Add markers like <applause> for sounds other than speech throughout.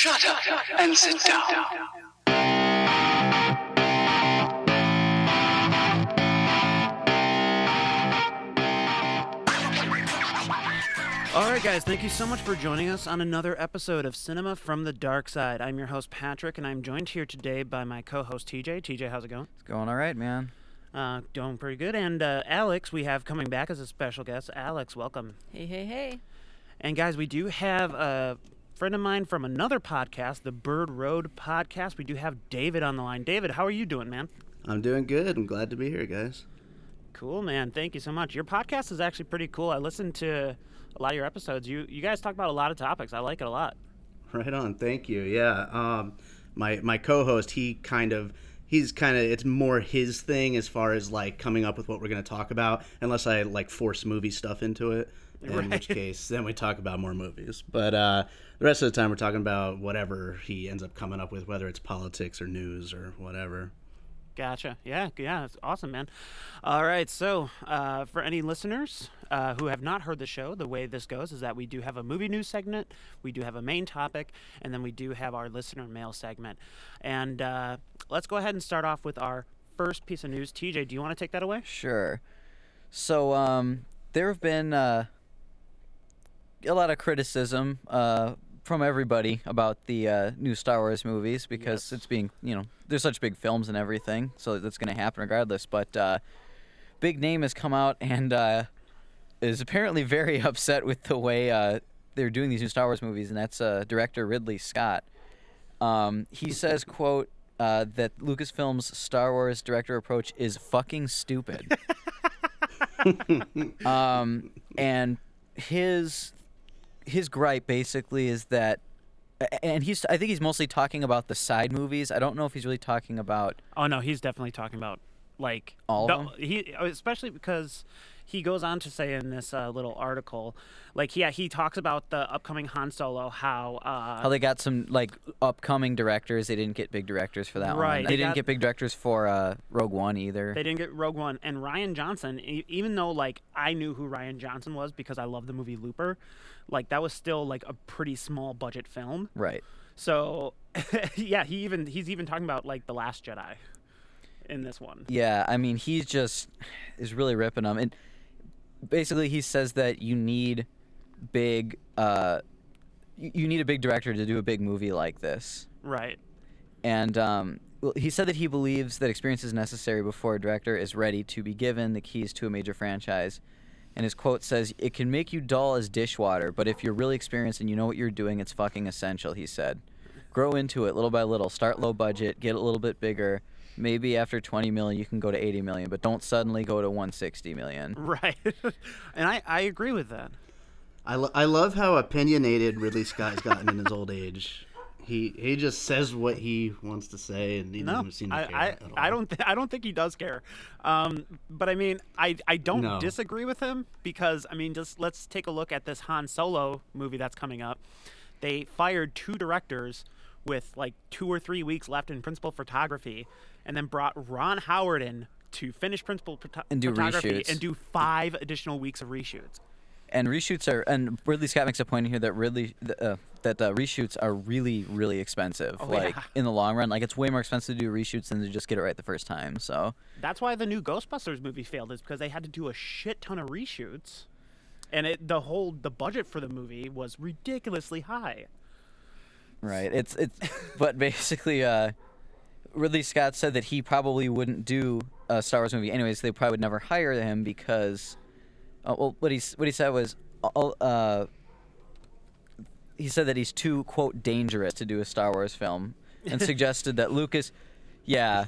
Shut up and sit down. All right, guys, thank you so much for joining us on another episode of Cinema from the Dark Side. I'm your host, Patrick, and I'm joined here today by my co host, TJ. TJ, how's it going? It's going all right, man. Uh, doing pretty good. And uh, Alex, we have coming back as a special guest. Alex, welcome. Hey, hey, hey. And guys, we do have a friend of mine from another podcast, the Bird Road podcast. We do have David on the line. David, how are you doing, man? I'm doing good. I'm glad to be here, guys. Cool, man. Thank you so much. Your podcast is actually pretty cool. I listened to a lot of your episodes. You you guys talk about a lot of topics. I like it a lot. Right on. Thank you. Yeah. Um, my my co-host, he kind of he's kind of it's more his thing as far as like coming up with what we're going to talk about, unless I like force movie stuff into it. In <laughs> Right. which case, then we talk about more movies. But uh, the rest of the time, we're talking about whatever he ends up coming up with, whether it's politics or news or whatever. Gotcha. Yeah, yeah, it's awesome, man. All right, so uh, for any listeners uh, who have not heard the show, the way this goes is that we do have a movie news segment, we do have a main topic, and then we do have our listener mail segment. And uh, let's go ahead and start off with our first piece of news. TJ, do you want to take that away? Sure. So, um, there have been uh, a lot of criticism uh, from everybody about the uh, new Star Wars movies because Yes. it's being, you know, there's such big films and everything, so that's going to happen regardless. But uh, Big Name has come out and uh, is apparently very <laughs> upset with the way uh, they're doing these new Star Wars movies, and that's uh, director Ridley Scott. Um, he says, "quote uh, that Lucasfilm's Star Wars director approach is fucking stupid." <laughs> um, and his his gripe basically is that, and he's I think he's mostly talking about the side movies. I don't know if he's really talking about Oh no, he's definitely talking about like All of the- He especially because he goes on to say in this uh, little article, like yeah, he talks about the upcoming Han Solo, how uh, how they got some like upcoming directors. They didn't get big directors for that Right, one. they They, didn't got- get big directors for uh, Rogue One either. They didn't get Rogue One and Rian Johnson. e- Even though like I knew who Rian Johnson was because I love the movie Looper, like that was still like a pretty small budget film. right. So <laughs> yeah, he even he's even talking about like the Last Jedi in this one. Yeah, I mean, he's just is really ripping them, and basically he says that you need big, uh, you, need a big director to do a big movie like this, Right. and um, well, he said that he believes that experience is necessary before a director is ready to be given the keys to a major franchise. And his quote says, "It can make you dull as dishwater, but if you're really experienced and you know what you're doing, it's fucking essential." He said, "Grow into it little by little. Start low budget, get a little bit bigger." Maybe after 20 million you can go to 80 million, but don't suddenly go to 160 million. <laughs> Right. and I I agree with that. I, lo- I love how opinionated Ridley Scott's gotten in his old age. He he just says what he wants to say, and he No, doesn't seem to I, care I, at all. I don't th- I don't think he does care. Um, but I mean, I, I don't No. disagree with him because I mean, just let's take a look at this Han Solo movie that's coming up. They fired two directors with like two or three weeks left in principal photography, and then brought Ron Howard in to finish principal photo- And do photography reshoots. and do five additional weeks of reshoots. And reshoots are, and Ridley Scott makes a point here that Ridley, uh, that uh, reshoots are really, really expensive. Oh, like yeah. in the long run, like it's way more expensive to do reshoots than to just get it right the first time. So That's why the new Ghostbusters movie failed is because they had to do a shit ton of reshoots, and it the whole the budget for the movie was ridiculously high. Right. It's it's <laughs> but basically uh Ridley Scott said that he probably wouldn't do a Star Wars movie anyways. They probably would never hire him because uh, well what he what he said was uh, uh he said that he's too quote dangerous to do a Star Wars film and <laughs> suggested that Lucas yeah,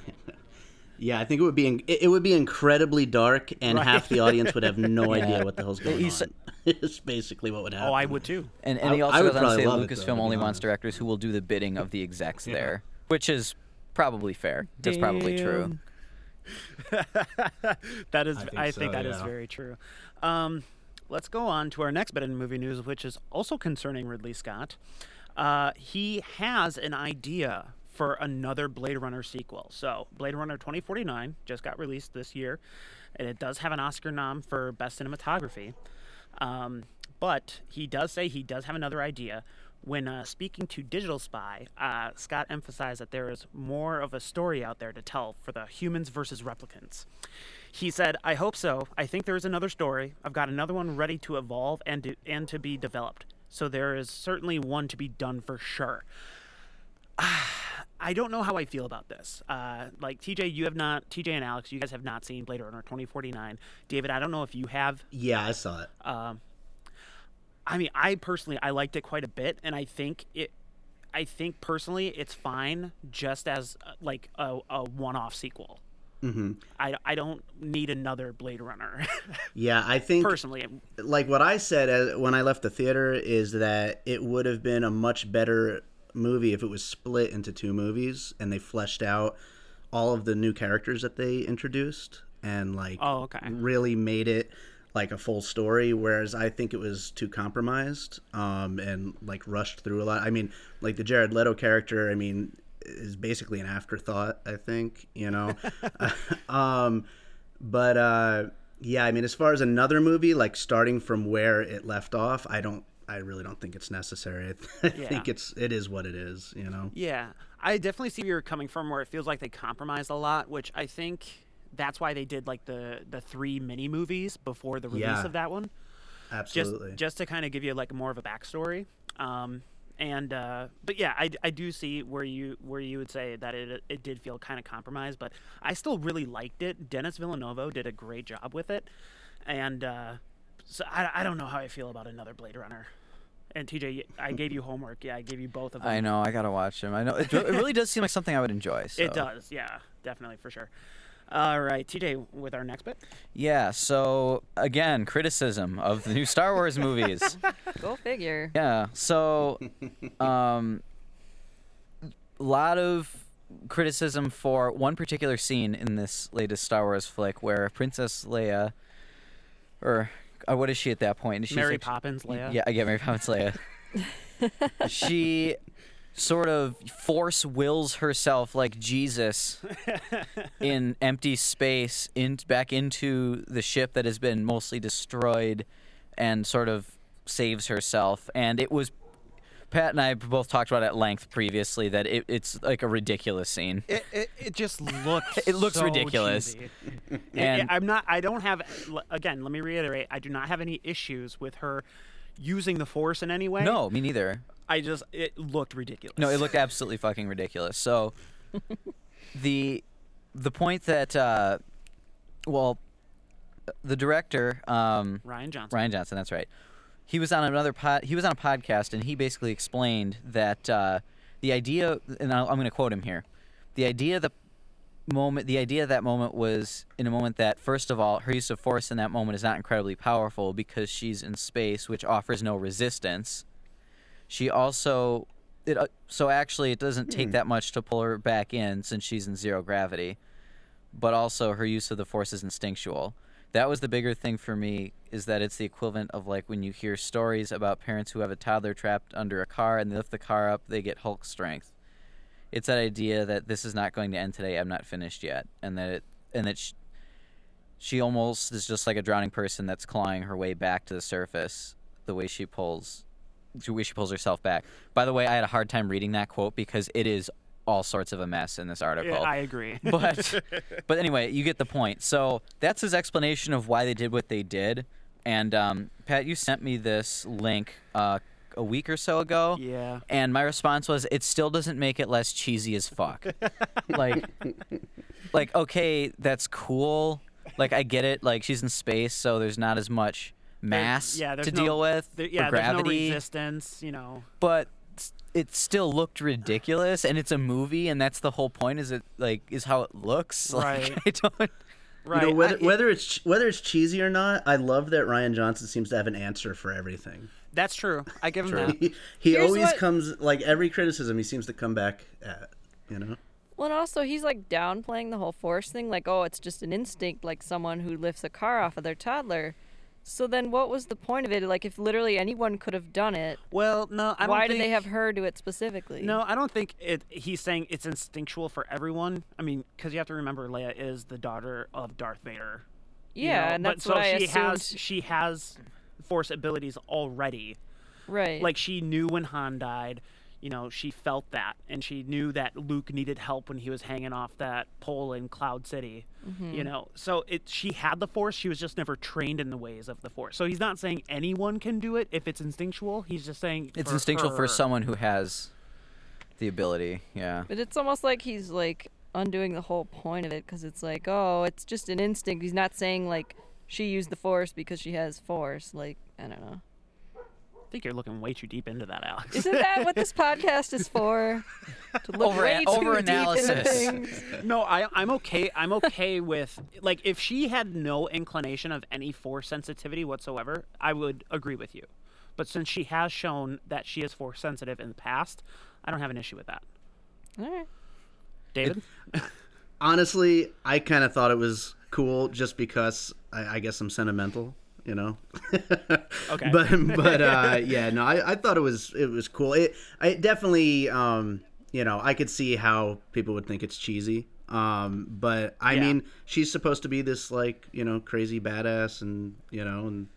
Yeah, I think it would be in, it it would be incredibly dark, and Right. half the audience would have no <laughs> Yeah. idea what the hell's going He on. said- <laughs> it's basically what would happen. Oh, I would too. and, and he also I would goes on to say Lucasfilm only wants directors who will do the bidding of the execs there, which is probably fair. That's probably true. <laughs> that is, I I think, think so, that is yeah. very true. Um, let's go on to our next bit of movie news, which is also concerning Ridley Scott. Uh, he has an idea for another Blade Runner sequel. So, Blade Runner 2049 just got released this year, and it does have an Oscar nom for Best Cinematography. Um, but he does say he does have another idea when uh, speaking to Digital Spy, uh, Scott emphasized that there is more of a story out there to tell for the humans versus replicants. He said, "I hope so. I think there is another story. I've got another one ready to evolve and to, and to be developed. So there is certainly one to be done for sure." <sighs> I don't know how I feel about this. Uh, like TJ, you have not. TJ and Alex, you guys have not seen Blade Runner 2049. David, I don't know if you have. Yeah, I saw it. Um, I mean, I personally I liked it quite a bit, and I think it. I think personally it's fine just as uh, like a, a one-off sequel. hmm I, I don't need another Blade Runner <laughs> Yeah, I think personally. like what I said as, when I left the theater is that it would have been a much better movie if it was split into two movies and they fleshed out all of the new characters that they introduced and like Oh, okay. really made it like a full story whereas I think it was too compromised um and like rushed through a lot. I mean, like the Jared Leto character, I mean, is basically an afterthought, I think, you know. <laughs> <laughs> um but uh yeah, I mean as far as another movie like starting from where it left off, I don't I really don't think it's necessary. <laughs> I think Yeah. it's it is what it is, you know. Yeah, I definitely see where you're coming from. Where it feels like they compromised a lot, which I think that's why they did like the the three mini movies before the release Yeah. of that one. Absolutely. just just to kind of give you like more of a backstory. Um, and uh, but yeah, I, I do see where you where you would say that it it did feel kind of compromised, but I still really liked it. Denis Villeneuve did a great job with it, and uh, so I, I don't know how I feel about another Blade Runner. And TJ, I <laughs> gave you homework. Yeah, I gave you both of them. I know. I gotta watch them. I know. It, it <laughs> really does seem like something I would enjoy. So. It does. Yeah, definitely for sure. All right, TJ, with our next bit. Yeah. So again, criticism of the new Star Wars movies. <laughs> Go figure. Yeah. So, <laughs> um, a lot of criticism for one particular scene in this latest Star Wars flick where Princess Leia, or uh, what is she at that point? She's Mary like- Poppins, Leia. Yeah, I get Mary Poppins Leia. <laughs> she sort of force wills herself like Jesus <laughs> in empty space in back into the ship that has been mostly destroyed and sort of saves herself and it was Pat and I both talked about it at length previously that it, it's like a ridiculous scene. It, it, it just <laughs> looks It looks so ridiculous. cheesy. <laughs> And And- I'm not I don't have again let me reiterate I do not have any issues with her using the force in any way No, me neither. I just it looked ridiculous No, it looked absolutely fucking ridiculous. So <laughs> the the point that uh, well the director um, Rian Johnson Rian Johnson, that's right. He was on another pod. He was on a podcast, and he basically explained that uh, the idea, and I'll, I'm going to quote him here. The idea the moment, the idea of that moment was in a moment that, first of all, her use of force in that moment is not incredibly powerful because she's in space, which offers no resistance. She also, it uh, so actually it doesn't take that much to pull her back in since she's in zero gravity, but also her use of the force is instinctual. That was the bigger thing for me is that it's the equivalent of like when you hear stories about parents who have a toddler trapped under a car and they lift the car up they get hulk strength. It's that idea that this is not going to end today i'm not finished yet and that it and that she, she almost is just like a drowning person that's clawing her way back to the surface the way she pulls she pulls herself back by the way i had a hard time reading that quote because it is all sorts of a mess in this article Yeah, I agree <laughs> but <laughs> but anyway, you get the point. So that's his explanation of why they did what they did. And um, Pat, you sent me this link uh, a week or so ago. yeah And my response was, it still doesn't make it less cheesy as fuck. <laughs> like, like okay, that's cool. Like I get it. Like she's in space, so there's not as much mass yeah, to no- deal with there, or yeah there's no gravity resistance you know but it still looked ridiculous and it's a movie and that's the whole point is it like is how it looks <laughs> like Right. i don't right You know, whether, I- it- whether it's whether it's cheesy or not, I love that Rian Johnson seems to have an answer for everything. that's true I give him that <laughs> He, he always what- comes like every criticism he seems to come back at, you know. Well, and also he's like downplaying the whole force thing, like, oh, it's just an instinct, like someone who lifts a car off of their toddler. So then, what was the point of it? Like, if literally anyone could have done it, well no I don't why did think, they have her do it specifically? No, I don't think it. He's saying it's instinctual for everyone. I mean, because you have to remember, Leia is the daughter of Darth Vader. you Yeah, know, and but that's so I she assumed. has. She has force abilities already. Right. Like she knew when Han died, you know, she felt that, and she knew that Luke needed help when he was hanging off that pole in Cloud City. Mm-hmm. You know, so it she had the Force. She was just never trained in the ways of the Force. So he's not saying anyone can do it if it's instinctual. He's just saying It's for instinctual for someone who has the ability. Yeah. But it's almost like he's like undoing the whole point of it because it's like, oh, it's just an instinct. He's not saying like she used the force because she has force. Like, I don't know. I think you're looking way too deep into that, Alex. Isn't that what this <laughs> podcast is for? To look Over- way too over-analysis. deep into things. no, I, I'm okay. I'm okay with like if she had no inclination of any force sensitivity whatsoever, I would agree with you. But since she has shown that she is force sensitive in the past, I don't have an issue with that. All right. David, Honestly, I kind of thought it was cool just because I, I guess I'm sentimental, you know. <laughs> Okay. But but uh, <laughs> yeah, no, I, I thought it was it was cool. It I definitely um you know I could see how people would think it's cheesy. Um, but I Yeah. mean, she's supposed to be this like you know crazy badass, and you know, and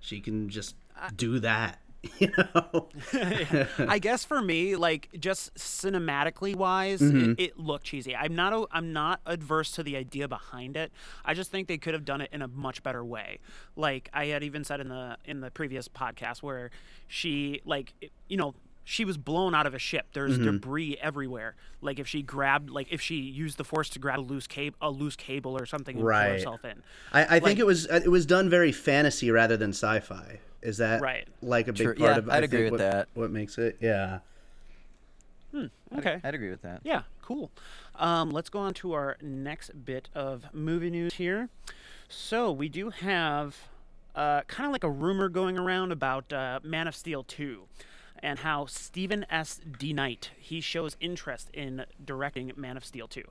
she can just do that. <laughs> You know. <laughs> I guess for me, like just cinematically wise, Mm-hmm. it, it looked cheesy. I'm not a, I'm not adverse to the idea behind it. I just think they could have done it in a much better way. Like I had even said in the in the previous podcast where she like you know she was blown out of a ship. There's Mm-hmm. debris everywhere. Like if she grabbed like if she used the force to grab a loose cable a loose cable or something and pull Right. herself in. I, I think it was it was done very fantasy rather than sci-fi. Is that Right. Like a big True. part Yeah, of I'd I agree think, with what, that. What makes it? Yeah. Okay. I'd agree with that. Yeah, cool. Um, let's go on to our next bit of movie news here. So we do have uh, kind of like a rumor going around about uh, Man of Steel 2 and how Stephen S. D. Knight he shows interest in directing Man of Steel 2.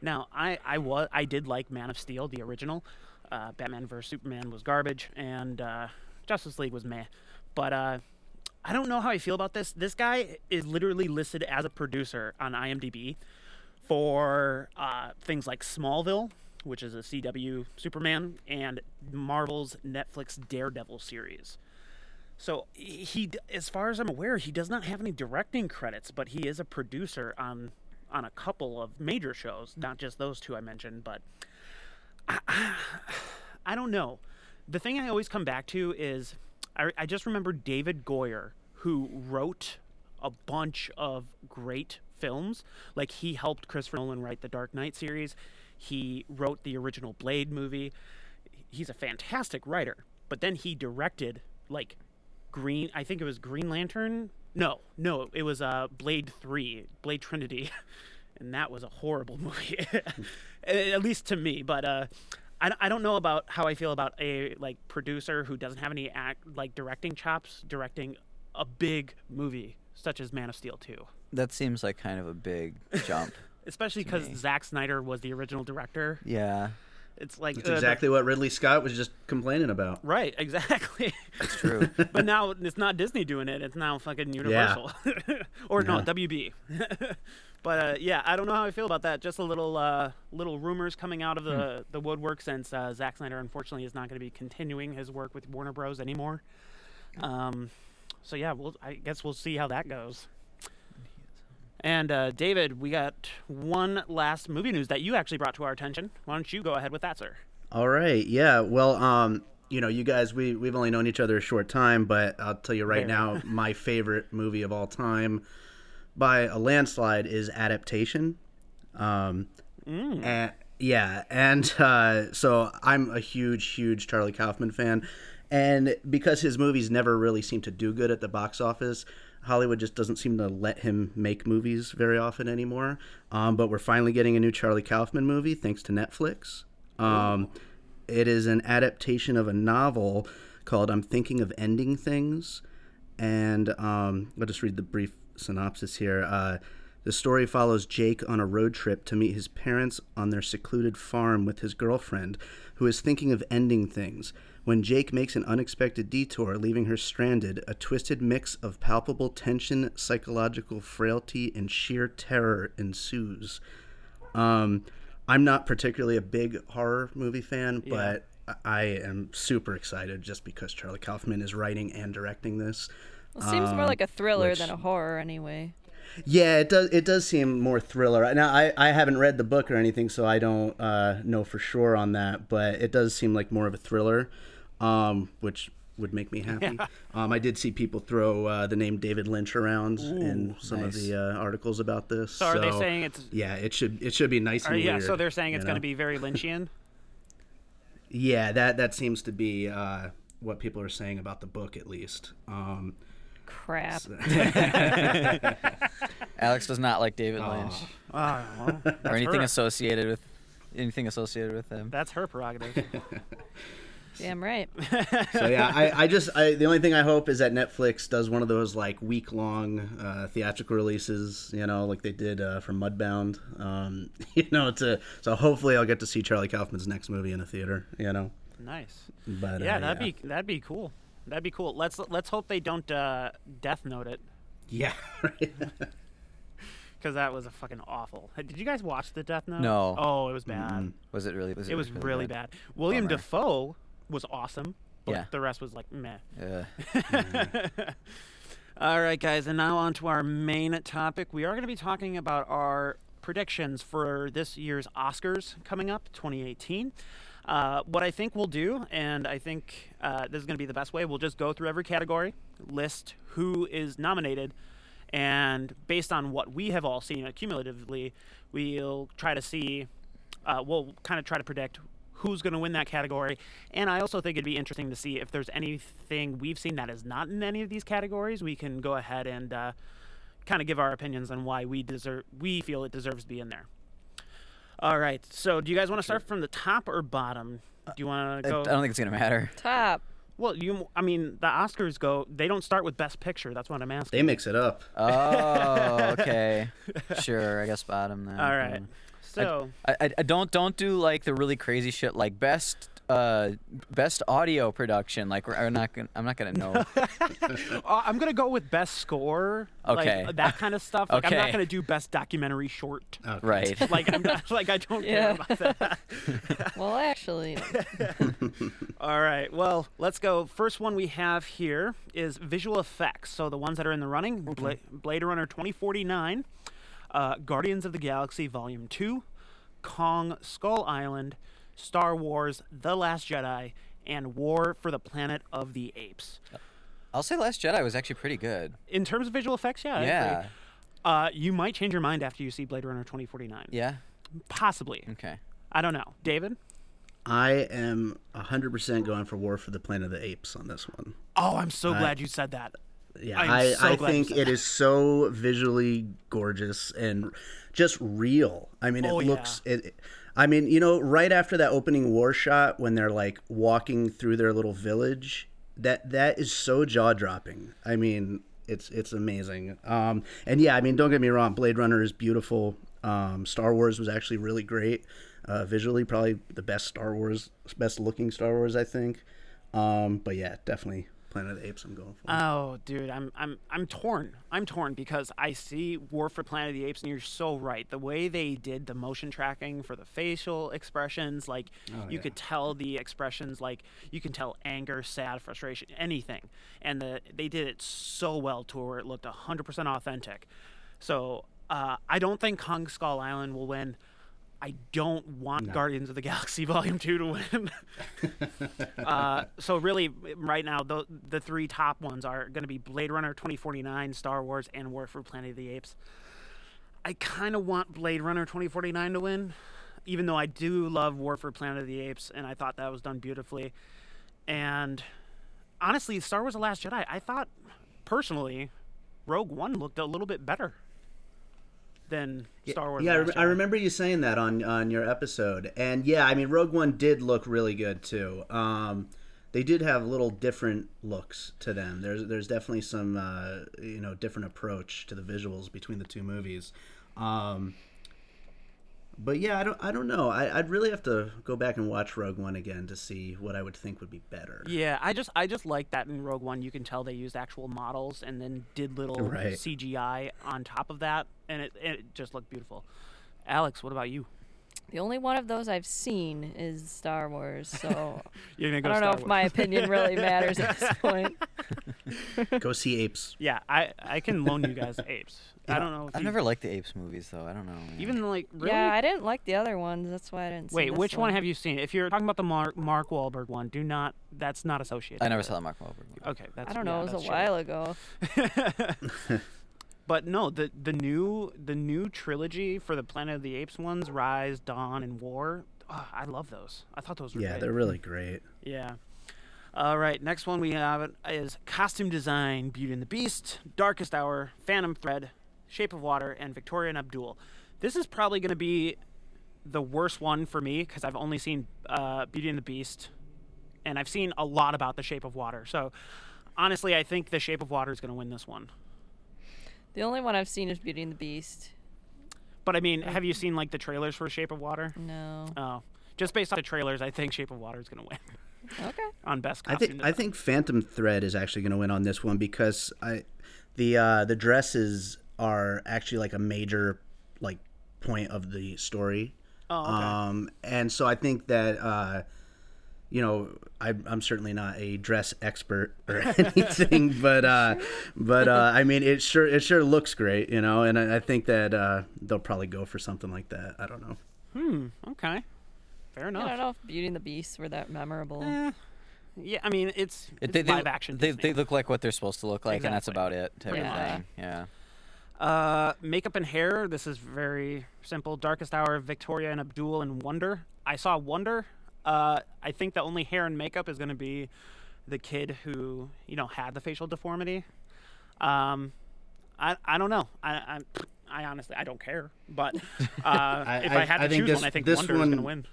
Now, I I was I did like Man of Steel, the original. Uh, Batman vs Superman was garbage, and uh, Justice League was meh. But uh, I don't know how I feel about this. This guy is literally listed as a producer on IMDb for uh, things like Smallville, which is a CW Superman, and Marvel's Netflix Daredevil series. So he, as far as I'm aware, he does not have any directing credits, but he is a producer on on a couple of major shows, not just those two I mentioned. But <sighs> I, I don't know. The thing I always come back to is I, I just remember David Goyer, who wrote a bunch of great films. Like he helped Christopher Nolan write the Dark Knight series. He wrote the original Blade movie. He's a fantastic writer. But then he directed like Green. I think it was Green Lantern. No, no, it was uh, Blade Three, Blade Trinity, <laughs> and that was a horrible <laughs> movie, <laughs> at least to me. But uh, I, I don't know about how I feel about a like producer who doesn't have any act like directing chops directing a big movie such as Man of Steel 2. That seems like kind of a big jump. <laughs> Especially because. Zack Snyder was the original director. yeah, It's like That's uh, the- exactly what Ridley Scott was just complaining about. right, exactly. it's true. <laughs> but now it's not Disney doing it; it's now fucking Universal, yeah. <laughs> or no, WB. <laughs> but uh, yeah, I don't know how I feel about that. Just a little, uh, little rumors coming out of the the woodwork since uh, Zack Snyder unfortunately is not going to be continuing his work with Warner Bros. anymore. Um, so yeah, we'll, I guess we'll see how that goes. And uh, David, we got one last movie news that you actually brought to our attention. Why don't you go ahead with that, sir? All right. Yeah. Well, um, you know, you guys, we we've only known each other a short time, but I'll tell you right Very. now, <laughs> my favorite movie of all time, by a landslide, is Adaptation. Um, and, yeah, and uh, so I'm a huge, huge Charlie Kaufman fan, and because his movies never really seem to do good at the box office. Hollywood just doesn't seem to let him make movies very often anymore. Um, but we're finally getting a new Charlie Kaufman movie thanks to Netflix. Um, it is an adaptation of a novel called I'm Thinking of Ending Things. And um, I'll just read the brief synopsis here. Uh, the story follows Jake on a road trip to meet his parents on their secluded farm with his girlfriend, who is thinking of ending things. When Jake makes an unexpected detour, leaving her stranded, a twisted mix of palpable tension, psychological frailty, and sheer terror ensues. Um, I'm not particularly a big horror movie fan, but I am super excited just because Charlie Kaufman is writing and directing this. Well, it seems more Um, like a thriller which- than a horror, anyway. Yeah, it does. It does seem more thriller. Now, I, I haven't read the book or anything, so I don't uh, know for sure on that. But it does seem like more of a thriller, um, which would make me happy. Um, I did see people throw uh, the name David Lynch around in some of the uh, articles about this. So are they saying it's? Yeah, it should it should be nice Are, and yeah, weird. so they're saying it's going to be very Lynchian. <laughs> Yeah, that that seems to be uh, what people are saying about the book, at least. Um, Crap. <laughs> Alex does not like David Lynch Oh, well, <laughs> or anything her, associated with anything associated with him. that's her prerogative. Damn right. <laughs> so yeah, I, I just I, the only thing I hope is that Netflix does one of those like week long uh, theatrical releases, you know, like they did uh, for Mudbound. Um, <laughs> you know, to so hopefully I'll get to see Charlie Kaufman's next movie in a theater. You know, nice. but Yeah, uh, that'd be that'd be cool. That'd be cool. Let's let's hope they don't uh, Death Note it yeah. <laughs> because that was a fucking awful. Did you guys watch the Death Note? No. Oh, it was bad. Was it really? Was it, It was really bad. William Bummer. Dafoe was awesome, but Yeah. the rest was like meh. Uh, <laughs> All right, guys, and now on to our main topic. We are going to be talking about our predictions for this year's Oscars coming up, 2018. Uh, what I think we'll do, and I think uh, this is going to be the best way, we'll just go through every category, list who is nominated, and based on what we have all seen accumulatively, we'll try to see, uh, we'll kind of try to predict who's going to win that category. And I also think it'd be interesting to see if there's anything we've seen that is not in any of these categories. We can go ahead and uh, kind of give our opinions on why we deserve, we feel it deserves to be in there. All right. So, do you guys want to start from the top or bottom? Do you want I, to I don't think it's gonna matter. Top. Well, you. I mean, the Oscars go. They don't start with Best Picture. That's what I'm asking. They mix it up. Oh, <laughs> okay. <laughs> sure. I guess bottom then. All right. So, I, I, I don't don't do like the really crazy shit like best uh best audio production like we're, we're not gonna I'm not gonna know <laughs> uh, I'm gonna go with Best Score. Okay. Like, that kind of stuff. Like, I'm not gonna do Best Documentary Short. Okay. right <laughs> Like I'm not, like I don't Yeah. care about that. <laughs> Well, actually, All right. Well, let's go. First one we have here is visual effects. So the ones that are in the running: Bla- Blade Runner 2049, uh, Guardians of the Galaxy Volume 2, Kong Skull Island, Star Wars: The Last Jedi, and War for the Planet of the Apes. I'll say Last Jedi was actually pretty good In terms of visual effects, yeah. I agree. yeah Uh, you might change your mind after you see Blade Runner 2049. yeah Possibly. okay I don't know. David? I am 100% going for War for the Planet of the Apes on this one. Oh, I'm so glad you said that. Yeah, I I, so I think it is so visually gorgeous and just real. I mean, it Oh, yeah. looks. It, I mean, you know, right after that opening war shot when they're like walking through their little village, that that is so jaw dropping. I mean, it's it's amazing. Um, and yeah, I mean, don't get me wrong, Blade Runner is beautiful. Um, Star Wars was actually really great uh, visually, probably the best Star Wars, best looking Star Wars, I think. Um, but yeah, definitely Planet of the Apes. I'm going for. Oh, dude, I'm I'm I'm torn. I'm torn because I see War for Planet of the Apes, and you're so right. The way they did the motion tracking for the facial expressions, like you could tell the expressions, like you can tell anger, sad, frustration, anything, and the they did it so well to where it looked 100% authentic. So uh, I don't think Kong Skull Island will win. I don't want Guardians of the Galaxy <laughs> Volume Two to win. <laughs> uh, so really, right now, the the three top ones are going to be Blade Runner 2049, Star Wars, and War for Planet of the Apes. I kind of want Blade Runner 2049 to win, even though I do love War for Planet of the Apes, and I thought that was done beautifully. And honestly, Star Wars: The Last Jedi, I thought personally, Rogue One looked a little bit better than Star Wars. Yeah, I, I remember you saying that on on your episode, and yeah, I mean, Rogue One did look really good too. Um, they did have little different looks to them. There's there's definitely some uh, you know different approach to the visuals between the two movies. Um, but yeah, I don't I don't know. I, I'd really have to go back and watch Rogue One again to see what I would think would be better. Yeah, I just I just like that in Rogue One. You can tell they used actual models and then did little Right. CGI on top of that, and it it just looked beautiful. Alex, what about you? The only one of those I've seen is Star Wars, so <laughs> You're gonna go I don't know Star if my opinion really <laughs> matters at this point. <laughs> Go see apes. Yeah, I I can loan you guys apes. I don't know. If I've you- never liked the apes movies though. I don't know. man. even like really. Yeah, I didn't like the other ones. That's why I didn't. see Wait, this which one have you seen? If you're talking about the Mark Mark Wahlberg one, do not. That's not associated. I never with saw it. the Mark Wahlberg movie. Okay, that's. I don't yeah, know. It was a shitty. while ago. But no, the the new the new trilogy for the Planet of the Apes ones, Rise, Dawn, and War. Oh, I love those. I thought those were Yeah, great. they're really great. Yeah. All right, next one we have is costume design: Beauty and the Beast, Darkest Hour, Phantom Thread, Shape of Water, and Victoria and Abdul. This is probably going to be the worst one for me because I've only seen uh, Beauty and the Beast, and I've seen a lot about the Shape of Water. So honestly, I think the Shape of Water is going to win this one. The only one I've seen is Beauty and the Beast. But I mean, have you seen like the trailers for Shape of Water? No. Oh, just based on the trailers, I think Shape of Water is going to win Okay. <laughs> on best I think I think Phantom Thread is actually going to win on this one because I the uh, the dresses are actually like a major like point of the story. Oh, okay. Um, and so I think that uh, you know I, I'm certainly not a dress expert or <laughs> anything, but uh, but uh, I mean it sure it sure looks great, you know, and I, I think that uh, they'll probably go for something like that. I don't know. Hmm. Okay. Fair enough. I don't know if Beauty and the Beast were that memorable. Eh, yeah, I mean it's, it's they, they, live action. They, Disney. they look like what they're supposed to look like, and that's about it. To Pretty everything. Yeah. Uh, makeup and hair. This is very simple. Darkest Hour, Victoria and Abdul and Wonder. I saw Wonder. Uh, I think the only hair and makeup is going to be the kid who you know had the facial deformity. Um, I I don't know. I I, I honestly I don't care. But <laughs> uh, if I, I- had to I think choose this- one, I think this Wonder is going to win.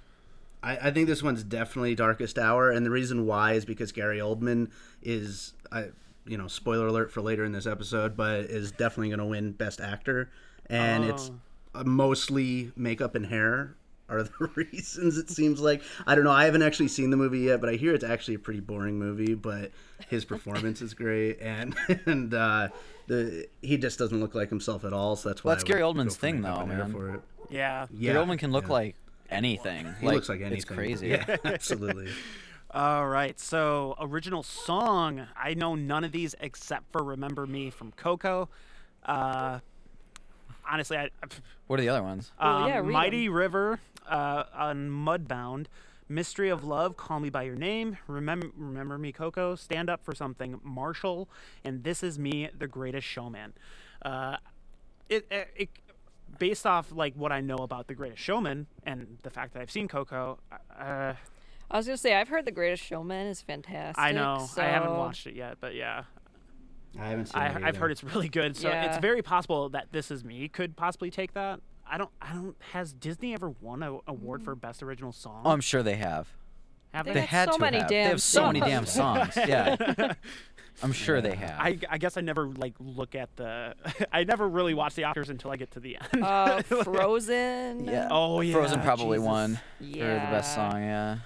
I, I think this one's definitely Darkest Hour, and the reason why is because Gary Oldman is, I, you know, spoiler alert for later in this episode, but is definitely going to win Best Actor, and it's Oh. uh, mostly makeup and hair are the <laughs> reasons. It seems like I don't know. I haven't actually seen the movie yet, but I hear it's actually a pretty boring movie. But his performance is great, and <laughs> and uh, the he just doesn't look like himself at all. So that's why Well, that's I Gary Oldman's thing, though, man. For it. Yeah. Yeah, Gary Oldman can look yeah. like anything. He looks like anything. It's crazy. Yeah, <laughs> absolutely. All right, so original song. I know none of these except for "Remember Me" from Coco. Uh, honestly, I, What are the other ones? Well, um, yeah, read 'em. "Mighty River" uh, on Mudbound, "Mystery of Love," "Call Me by Your Name," "Remember Remember Me," Coco, "Stand Up for Something," Marshall, and "This Is Me," The Greatest Showman. Uh, it, it, it based off like what I know about The Greatest Showman and the fact that I've seen Coco. Uh, I was gonna say I've heard The Greatest Showman is fantastic. I know I haven't watched it yet, but yeah. I haven't seen. I, it I've heard it's really good, so it's very possible that This Is Me could possibly take that. I don't. I don't. Has Disney ever won an award for best original song? Oh, I'm sure they have. Have they They had so to many have. damn they have so many damn songs. songs. Yeah. <laughs> I'm sure they have. I, I guess I never like look at the. <laughs> I never really watch the Oscars until I get to the end. Uh, <laughs> Frozen. yeah. Oh, yeah, Frozen probably Jesus. won Yeah. for the best song. Yeah.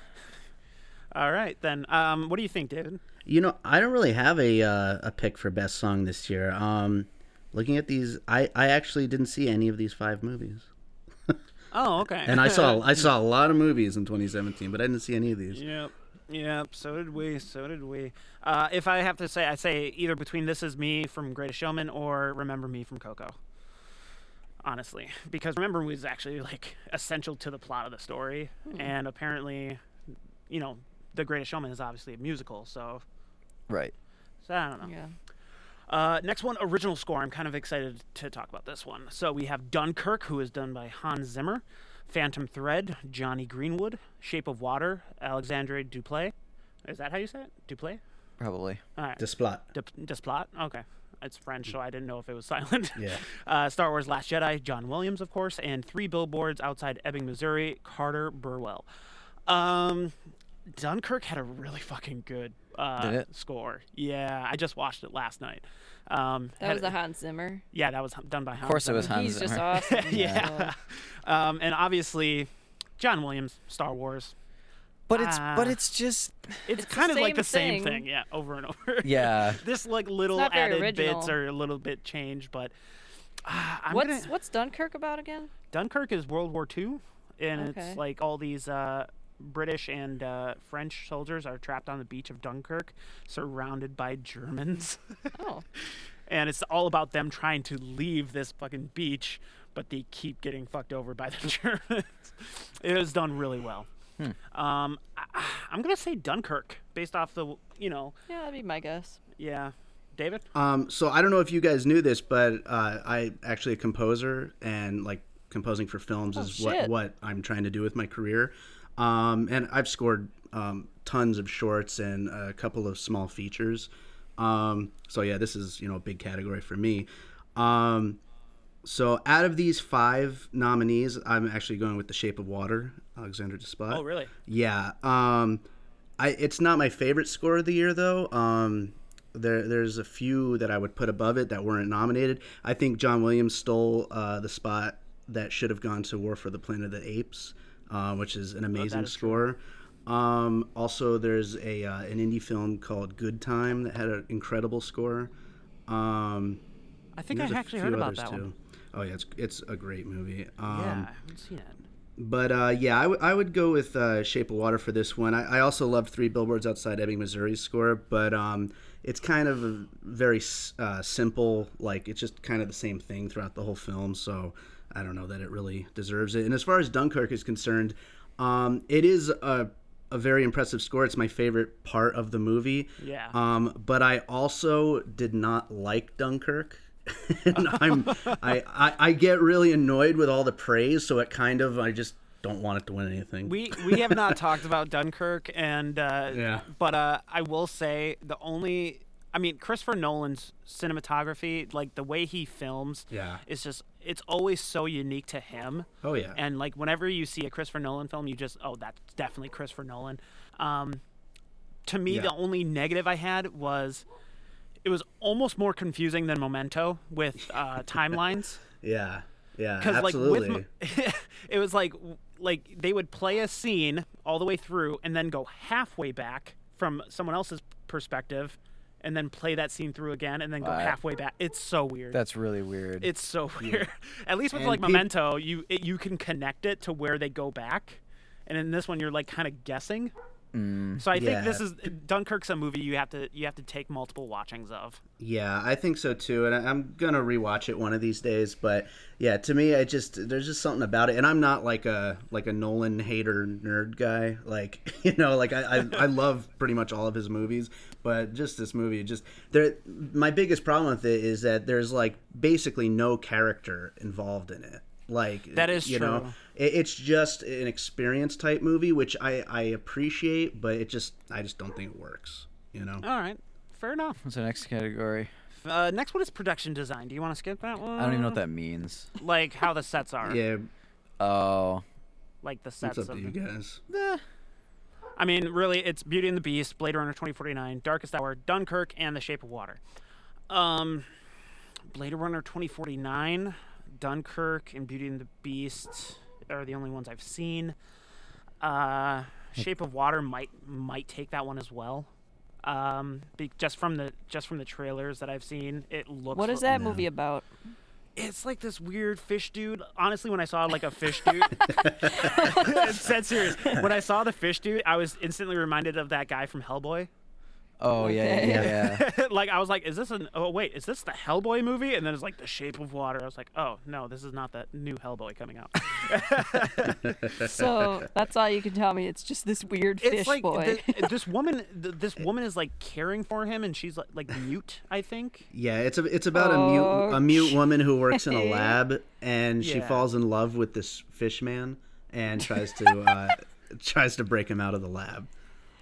All right, then. Um, what do you think, David? You know, I don't really have a uh, a pick for best song this year. Um, looking at these, I, I actually didn't see any of these five movies, Oh, okay. and I saw I <laughs> saw a lot of movies in 2017, but I didn't see any of these. Yep. Yep. So did we. So did we. Uh, if I have to say, I say either between This Is Me from Greatest Showman or Remember Me from Coco. Honestly, because Remember Me is actually like essential to the plot of the story, and apparently, you know, The Greatest Showman is obviously a musical, so Right. so I don't know. Yeah. Uh, next one, original score. I'm kind of excited to talk about this one. So we have Dunkirk, who is done by Hans Zimmer, Phantom Thread, Jonny Greenwood, Shape of Water, Alexandre Duplat. Is that how you say it? Duplat? Probably. All right. Desplat. Dep- Desplat? Okay. It's French, so I didn't know if it was <laughs> silent. Yeah. <laughs> Uh, Star Wars Last Jedi, John Williams, of course, and Three Billboards Outside Ebbing, Missouri, Carter Burwell. Um, Dunkirk had a really fucking good uh, Did it? score. Yeah, I just watched it last night. Um, That had- was the Hans Zimmer. yeah, that was done by Hans Of course, it was Zimmer. Hans He's just awesome. <laughs> yeah. so- Um, and obviously, John Williams, Star Wars. But it's but Ah. it's just It's, It's kind of like same the same thing. thing, yeah, over and over. <laughs> yeah. <laughs> this like little not very added bits original. are a little bit changed, but uh, I'm What's gonna, what's Dunkirk about again? Dunkirk is World War II, and Okay. it's like all these uh, British and uh, French soldiers are trapped on the beach of Dunkirk, surrounded by Germans. Oh. <laughs> and it's all about them trying to leave this fucking beach, but they keep getting fucked over by the <laughs> Germans. it was done really well. Um, I, I'm gonna say Dunkirk, based off the you know, Yeah, that'd be my guess. yeah. David, Um, so I don't know if you guys knew this, but uh, I actually a composer and like composing for films Oh, is what what I'm trying to do with my career. Um, and I've scored um, tons of shorts and a couple of small features. Um, so yeah, this is you know a big category for me. Um, so out of these five nominees, I'm actually going with The Shape of Water, Alexander Desplat. Oh, really? Yeah. Um, I it's not my favorite score of the year though. Um, there there's a few that I would put above it that weren't nominated. I think John Williams stole uh, the spot that should have gone to War for the Planet of the Apes, uh, which is an amazing is score. Um, also, there's a uh, an indie film called Good Time that had an incredible score. Um, I think I actually heard about that one. too. Oh yeah, it's it's a great movie. Um, yeah, I haven't seen it. but uh, yeah, I, w- I would go with uh, Shape of Water for this one. I, I also loved Three Billboards Outside Ebbing, Missouri's score, but um, it's kind of a very s- uh, simple. Like it's just kind of the same thing throughout the whole film. So I don't know that it really deserves it. And as far as Dunkirk is concerned, um, it is a a very impressive score. It's my favorite part of the movie. Yeah. Um, but I also did not like Dunkirk. <laughs> and I'm I, I I get really annoyed with all the praise, so it kind of I just don't want it to win anything. We we have not talked about Dunkirk, and uh, <laughs> Yeah. But uh, I will say the only, I mean, Christopher Nolan's cinematography, like the way he films, Yeah. is just it's always so unique to him. Oh, yeah. And like whenever you see a Christopher Nolan film, you just oh that's definitely Christopher Nolan. Um, to me, Yeah. the only negative I had was it was almost more confusing than Memento with uh, <laughs> timelines yeah, yeah, because like with <laughs> it was like like they would play a scene all the way through and then go halfway back from someone else's perspective and then play that scene through again and then go Wow. halfway back. It's so weird. That's really weird. it's so weird. <laughs> At least with And like peop- memento you it, you can connect it to where they go back. And in this one you're like kind of guessing Mm. so i think this is dunkirk's a movie you have to you have to take multiple watchings of Yeah, I think so too, and I- I'm gonna rewatch it one of these days. But yeah, to me, I just there's just something about it, and I'm not like a like a Nolan hater nerd guy. Like <laughs> you know, like I I, I <laughs> love pretty much all of his movies, but just this movie, just there. My biggest problem with it is that there's like basically no character involved in it. Like That is you know, true. it, it's just an experience type movie, which I I appreciate, but it just I just don't think it works. You know. all right fair enough What's the next category? uh, next one is production design do you want to skip that one I don't even know what that means. like how the sets are Yeah, Oh, like the sets it's up of to you guys. I mean, really, it's Beauty and the Beast, Blade Runner 2049, Darkest Hour, Dunkirk, and The Shape of Water. Um, Blade Runner 2049, Dunkirk, and Beauty and the Beast are the only ones I've seen. Uh, Shape of Water might might take that one as well. Um, be, just from the just from the trailers that I've seen, it looks. What is li- that movie about? It's like this weird fish dude. Honestly, when I saw like a fish <laughs> dude, it's <laughs> dead serious. When I saw the fish dude, I was instantly reminded of that guy from Hellboy. Oh yeah, Okay. yeah, yeah. <laughs> like I was like, is this an? Oh wait, is this the Hellboy movie? And then it's like The Shape of Water. I was like, oh no, this is not that new Hellboy coming out. <laughs> So that's all you can tell me. It's just this weird it's fish like boy. the- <laughs> this woman. th- This woman is like caring for him, and she's like, like mute. I think. Yeah, it's a, it's about a mute a mute woman who works in a lab and she falls in love with this fish man and tries to uh, tries to break him out of the lab.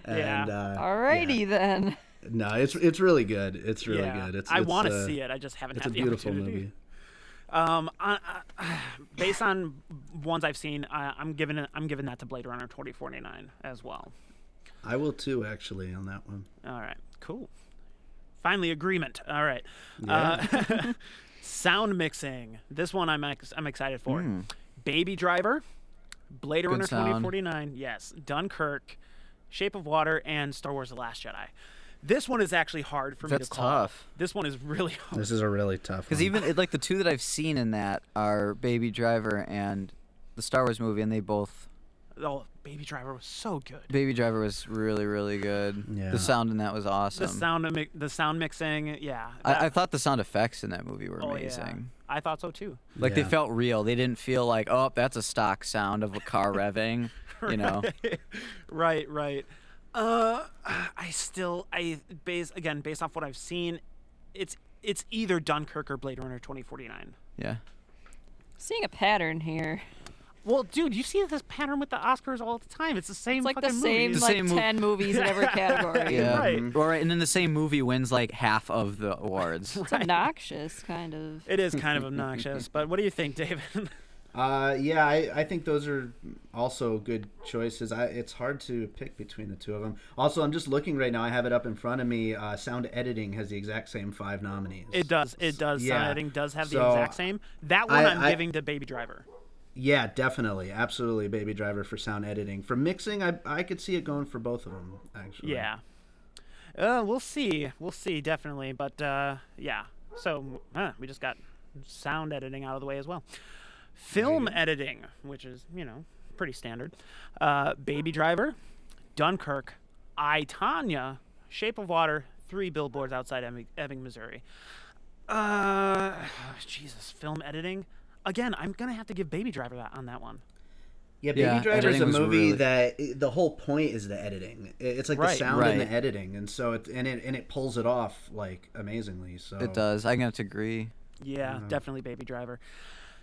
And, Yeah. Uh, Alrighty then. No, it's it's really good. It's really yeah. good. It's I want to uh, see it. I just haven't It's a had the beautiful opportunity. movie. Um, I, I, <sighs> based on ones I've seen, I, I'm giving it. I'm giving that to Blade Runner 2049 as well. I will too, actually, on that one. All right, cool. Finally, agreement. All right. Uh, <laughs> <laughs> sound mixing. This one I'm ex- I'm excited for. Baby Driver, Blade Good Runner sound. 2049. Yes, Dunkirk, Shape of Water, and Star Wars: The Last Jedi. This one is actually hard for me That's to call. tough. This one is really <laughs> hard. This is a really tough. One. Because even like the two that I've seen in that are Baby Driver and the Star Wars movie, and they both Oh, Baby Driver was so good. Baby Driver was really, really good. Yeah. The sound in that was awesome. The sound, mi- the sound mixing, yeah. I, I thought the sound effects in that movie were oh, amazing. Yeah. I thought so too. Like they felt real. They didn't feel like, oh, that's a stock sound of a car <laughs> revving. You know. right, right. Uh, I still, I base again based off what I've seen, it's it's either Dunkirk or Blade Runner 2049. Yeah. Seeing a pattern here. Well, dude, you see this pattern with the Oscars all the time. It's the same It's like the same movies. The like same mov- ten movies in every <laughs> category. Yeah. Right. All right, and then the same movie wins like half of the awards. It's <laughs> obnoxious, kind of. It is kind of obnoxious, but what do you think, David? <laughs> Uh, yeah, I, I think those are also good choices. I, it's hard to pick between the two of them. Also, I'm just looking right now. I have it up in front of me. Uh, sound editing has the exact same five nominees. It does. It does. Yeah. Sound editing does have the exact same. That one I- I, am I- giving to Baby Driver. Yeah, definitely, absolutely. Baby Driver for sound editing. For mixing, I I could see it going for both of them. Actually. Yeah. Uh, we'll see. We'll see, definitely. But uh, yeah. So uh, we just got sound editing out of the way as well. Film editing, which is you know pretty standard. Uh, Baby Driver, Dunkirk, I Tonya, Shape of Water, Three Billboards Outside Ebbing, Ebbing Missouri. Uh, <sighs> Jesus, film editing. Again, I'm gonna have to give Baby Driver that on that one. Yeah, Baby Yeah, Driver is a movie really- that the whole point is the editing. It's like the Right, sound and the editing, and so it and it and it pulls it off like amazingly. So It does. I'm gonna have to agree. Yeah, definitely Baby Driver.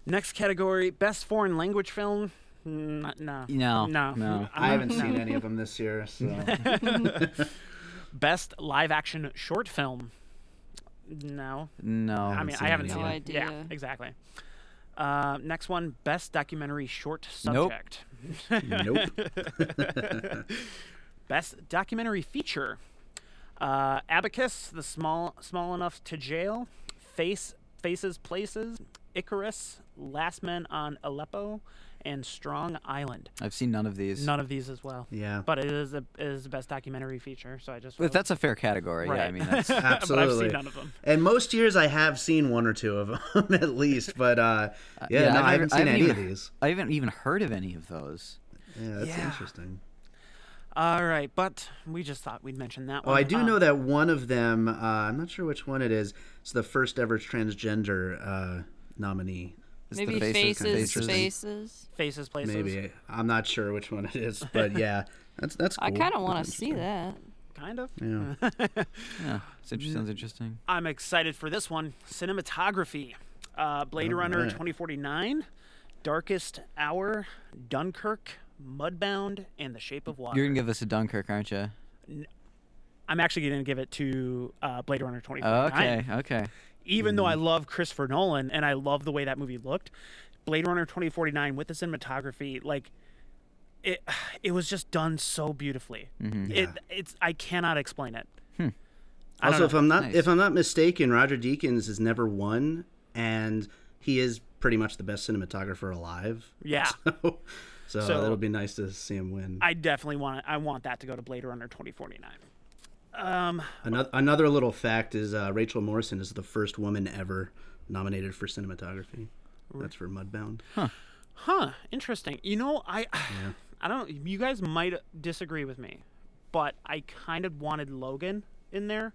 Next category: Best Foreign Language Film. N- no, No, no, no. I haven't seen any of them this year. So <laughs> Best Live Action Short Film. No, No. I mean I haven't seen of it. them. Yeah, idea. exactly. Uh, next one: Best Documentary Short Nope. Subject. nope. <laughs> Best Documentary Feature: uh, Abacus, The Small Small Enough to Jail, Face Faces Places, Icarus, Last Men on Aleppo, and Strong Island. I've seen none of these. None of these as well. Yeah. But it is a it is the best documentary feature, so I just But that's a fair category. Yeah, I mean <laughs> that's but I've seen none of them. And most years I have seen one or two of them <laughs> at least, but uh, yeah, yeah, no, I've I never- haven't I seen haven't any even- of these. I haven't even heard of any of those. Yeah, that's Yeah. interesting. All right, but we just thought we'd mention that Oh, one. I do Uh, know that one of them. Uh, I'm not sure which one it is. It's the first ever transgender uh, nominee. It's the Maybe faces, faces, faces. faces. Faces Places. Maybe I'm not sure which one it is, but <laughs> yeah, that's that's. Cool. I kind of want to see that. Kind of. Yeah. <laughs> Yeah, it's interesting. Sounds interesting. I'm excited for this one. Cinematography. Uh, Blade Runner Alright. 2049, Darkest Hour, Dunkirk, Mudbound, and The Shape of Water. You're gonna give this a Dunkirk, aren't you? I'm actually going to give it to uh, Blade Runner Oh, 2049. okay, okay. Even though I love Christopher Nolan and I love the way that movie looked, Blade Runner 2049 with the cinematography, like it, <sighs> it was just done so beautifully. Mm-hmm. It, it's I cannot explain it. Hmm. I don't Also, if. I'm not Nice. if I'm not mistaken, Roger Deakins has never won, and he is pretty much the best cinematographer alive. Yeah. <laughs> So, so, So- it'll be nice to see him win. I definitely want I want that to go to Blade Runner 2049. Um, Another, another little fact is uh, Rachel Morrison is the first woman ever nominated for cinematography. That's for Mudbound. huh, Huh. interesting. You know, I <sighs> I don't you guys might disagree with me, but I kind of wanted Logan in there.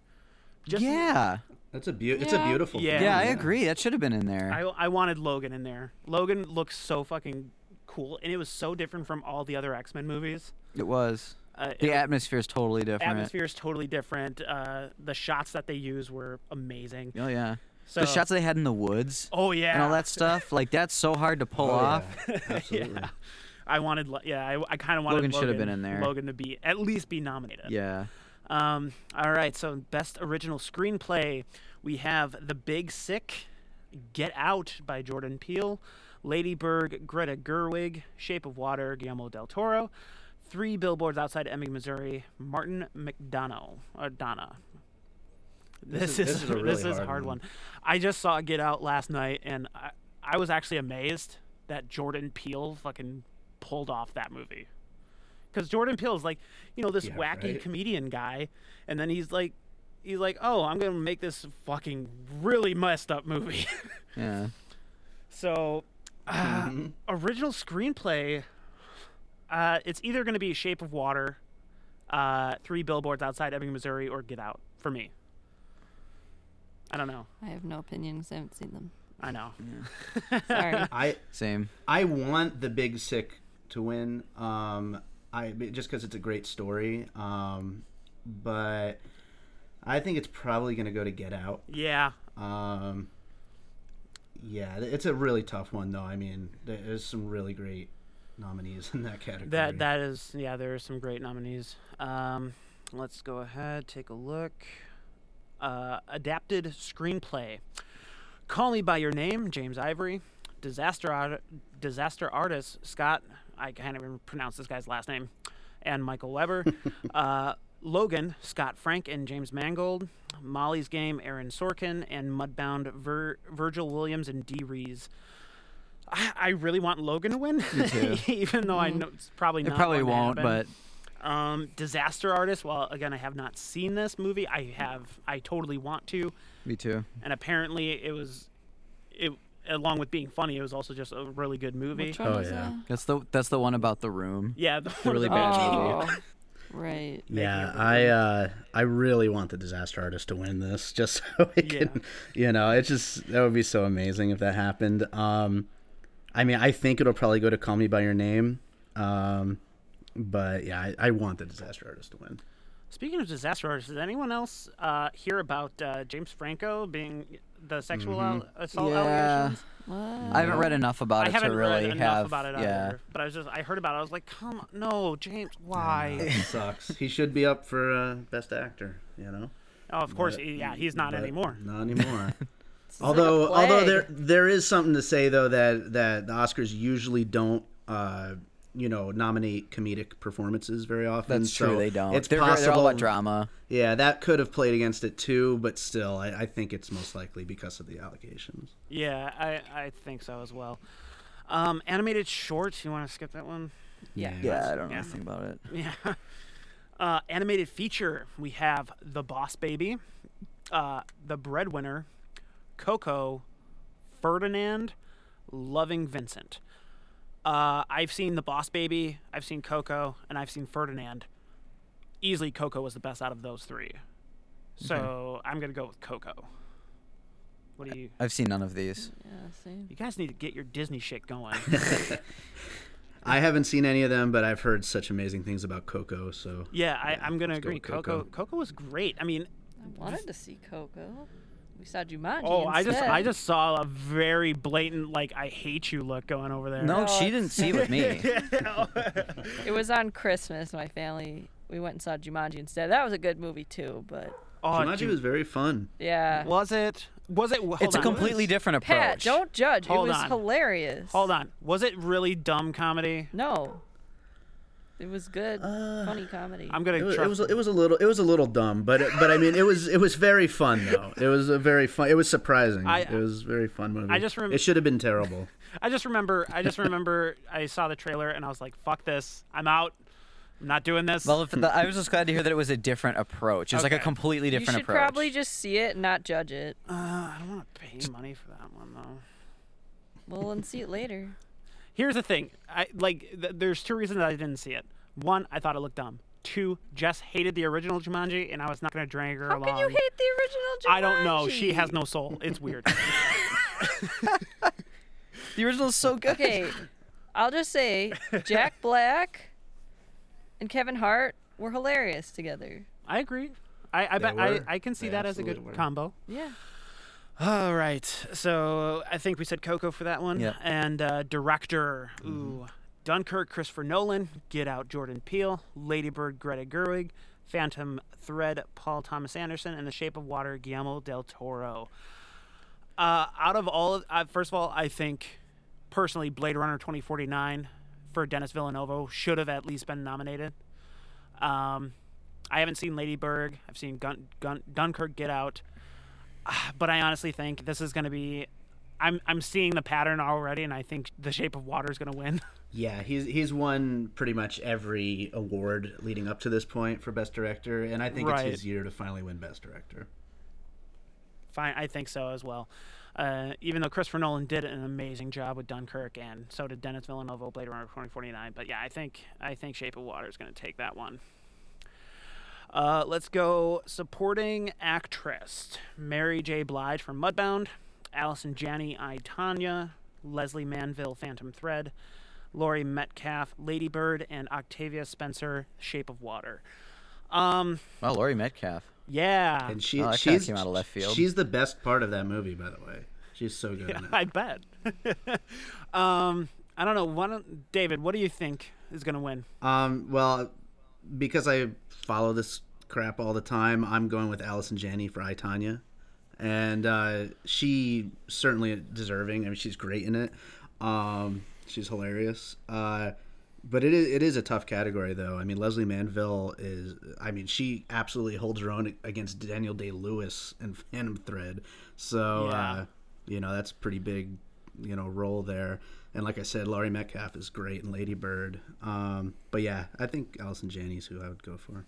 Just yeah, That's a beau- It's a beautiful. Yeah. film, yeah, I agree. That should have been in there. I, I wanted Logan in there. Logan looks so fucking cool, and it was so different from all the other X Men movies. it was. Uh, The it- atmosphere is totally different. The atmosphere is totally different. Uh, the shots that they use were amazing. Oh yeah. So, the shots they had in the woods Oh yeah, and all that stuff, like that's so hard to pull Oh, off. <laughs> yeah. Absolutely. yeah. I wanted, yeah, I, I kind of wanted Logan Logan, should have been in there. Logan to be at least be nominated. Yeah. Um. All right. So best original screenplay, we have The Big Sick, Get Out by Jordan Peele, Lady Bird, Greta Gerwig, Shape of Water, Guillermo del Toro, Three Billboards Outside Ebbing, Missouri, Martin McDonagh, or Donna. This, This is- is, this is a <laughs> really this is hard hard one. one. I just saw Get Out last night, and I, I was actually amazed that Jordan Peele fucking pulled off that movie. Because Jordan Peele is like, you know, this Yeah, wacky right. comedian guy, and then he's like, he's like, oh, I'm gonna make this fucking really messed up movie. <laughs> Yeah. so, uh, Mm-hmm. original screenplay. Uh, it's either going to be Shape of Water, uh, Three Billboards Outside Ebbing, Missouri, or Get Out for me. I don't know. I have no opinions. I haven't seen them. I know. <laughs> Sorry. I Same. I want the Big Sick to win. Um, I just because it's a great story. Um, but I think it's probably going to go to Get Out. Yeah. Um, yeah, it's a really tough one though. I mean, there's some really great nominees in that category. That that is yeah. There are some great nominees. Um, let's go ahead take a look. Uh, adapted screenplay. Call Me by Your Name, James Ivory. Disaster art, disaster artist Scott. I can't even pronounce this guy's last name. And Michael Weber. <laughs> uh, Logan, Scott Frank and James Mangold. Molly's Game, Aaron Sorkin, and Mudbound, Vir- Virgil Williams and Dee Rees. I, I really want Logan to win, <laughs> even though I know it's probably It probably going won't, happen. but Um, Disaster Artist. Well, again, I have not seen this movie. I have. I totally want to. me too. And apparently, it was, it along with being funny, it was also just a really good movie. Which one Oh, was yeah. That's the that's the one about the room. Yeah, the, The really one bad about- movie. Oh, <laughs> right. Yeah, I uh, I really want the disaster artist to win this, <laughs> just so it Yeah. can, you know, it's just that would be so amazing if that happened. Um, I mean, I think it'll probably go to Call Me by Your Name, um, but yeah, I, I want the disaster artist to win. Speaking of disaster artists, did anyone else uh, hear about uh, James Franco being the sexual al- assault Yeah. allegations? What? I haven't read enough about I it haven't to really read enough have. about it yeah. but I was just I heard about it. I was like, come on, no, James, why? <laughs> It sucks. he should be up for uh, best actor. You know. oh, of course, But- yeah, he's not anymore. Not anymore. <laughs> It's like a although although there there is something to say though that that the Oscars usually don't uh you know nominate comedic performances very often. That's true. they don't. It's they're, possible. very- they're all about drama. Yeah, that could have played against it too, but still, I, I think it's most likely because of the allegations. Yeah, I, I think so as well. Um, animated shorts. You want to skip that one? Yeah. Yeah, I don't know Yeah. anything about it. <laughs> Yeah. Uh, animated feature. We have The Boss Baby, uh, The Breadwinner, Coco, Ferdinand, Loving Vincent. Uh, I've seen The Boss Baby, I've seen Coco, and I've seen Ferdinand. Easily, Coco was the best out of those three. So I'm gonna go with Coco. What do you? I've seen none of these. Yeah, same. You guys need to get your Disney shit going. <laughs> I haven't seen any of them, but I've heard such amazing things about Coco. So Yeah, I, Yeah, I'm gonna let's go agree. Coco. Coco. Coco was great. I mean, I wanted to see Coco. We saw Jumanji. oh, I just I just saw a very blatant like I hate you look going over there. No, No, she didn't see <laughs> it with me. <laughs> It was on Christmas. My family. We went and saw Jumanji instead. That was a good movie too. But Oh, Jumanji dude, was very fun. yeah. was it? Was it? Hold it's a on. completely different approach. Pat, don't judge. Hold it was on. hilarious. Hold on. Was it really dumb comedy? No. It was good, funny comedy. I'm gonna It was, it was it was a little it was a little dumb, but it, but I mean it was it was very fun though. It was a very fun. It was surprising. I- it was a very fun movie. I just rem- it should have been terrible. <laughs> I just remember. I just remember. I saw the trailer and I was like, "Fuck this! I'm out. I'm not doing this." Well, if the, I was just glad to hear that it was a different approach. It was like a Okay. completely you different should approach. probably just see it and not judge it. uh, I don't want to pay money for that one though. Well, and see it later. Here's the thing. I like. Th- there's two reasons I didn't see it. One, I thought it looked dumb. Two, Jess hated the original Jumanji, and I was not gonna drag her How along. can you hate the original Jumanji? I don't know. She has no soul. It's weird. <laughs> <laughs> the original is so good. Okay, I'll just say Jack <laughs> Black and Kevin Hart were hilarious together. I agree. I, I They bet I. I can see They that as a good were. combo. Yeah. All right. So I think we said Coco for that one. Yep. And uh, director, Mm-hmm. ooh, Dunkirk, Christopher Nolan. Get Out, Jordan Peele. Ladybird, Greta Gerwig. Phantom Thread, Paul Thomas Anderson, and The Shape of Water, Guillermo del Toro. Uh, out of all, of, uh, first of all, I think personally, Blade Runner 2049 for Denis Villeneuve should have at least been nominated. Um, I haven't seen Lady Bird. I've seen Gun, Gun, Dunkirk, Get Out, <sighs> but I honestly think this is going to be. I'm I'm seeing the pattern already, and I think The Shape of Water is going to win. <laughs> Yeah, he's he's won pretty much every award leading up to this point for best director, and I think Right. it's his year to finally win best director. Fine, I think so as well. Uh, even though Christopher Nolan did an amazing job with Dunkirk, and so did Denis Villeneuve with Blade Runner 2049. But yeah, I think I think Shape of Water is going to take that one. Uh, let's go supporting actress Mary J. Blige from Mudbound, Allison Janney, I Tonya, Lesley Manville, Phantom Thread, Laurie Metcalf, Lady Bird, and Octavia Spencer, Shape of Water. Um, Wow, Laurie Metcalf. yeah, And she Oh, she's came out of left field. She's the best part of that movie, by the way. She's so good in it. I bet. <laughs> um, I don't know. Why David, what do you think is going to win? Um, well, because I follow this crap all the time, I'm going with Allison Janney for I Tonya, and uh, she certainly deserving. I mean, she's great in it. Um, she's hilarious. Uh, but it is it is a tough category though. I mean, Lesley Manville is. I mean, she absolutely holds her own against Daniel Day Lewis and Phantom Thread. So Yeah. uh, you know that's pretty big, you know, role there. And like I said, Laurie Metcalf is great in Lady Bird. Um, but yeah, I think Allison Janney's who I would go for.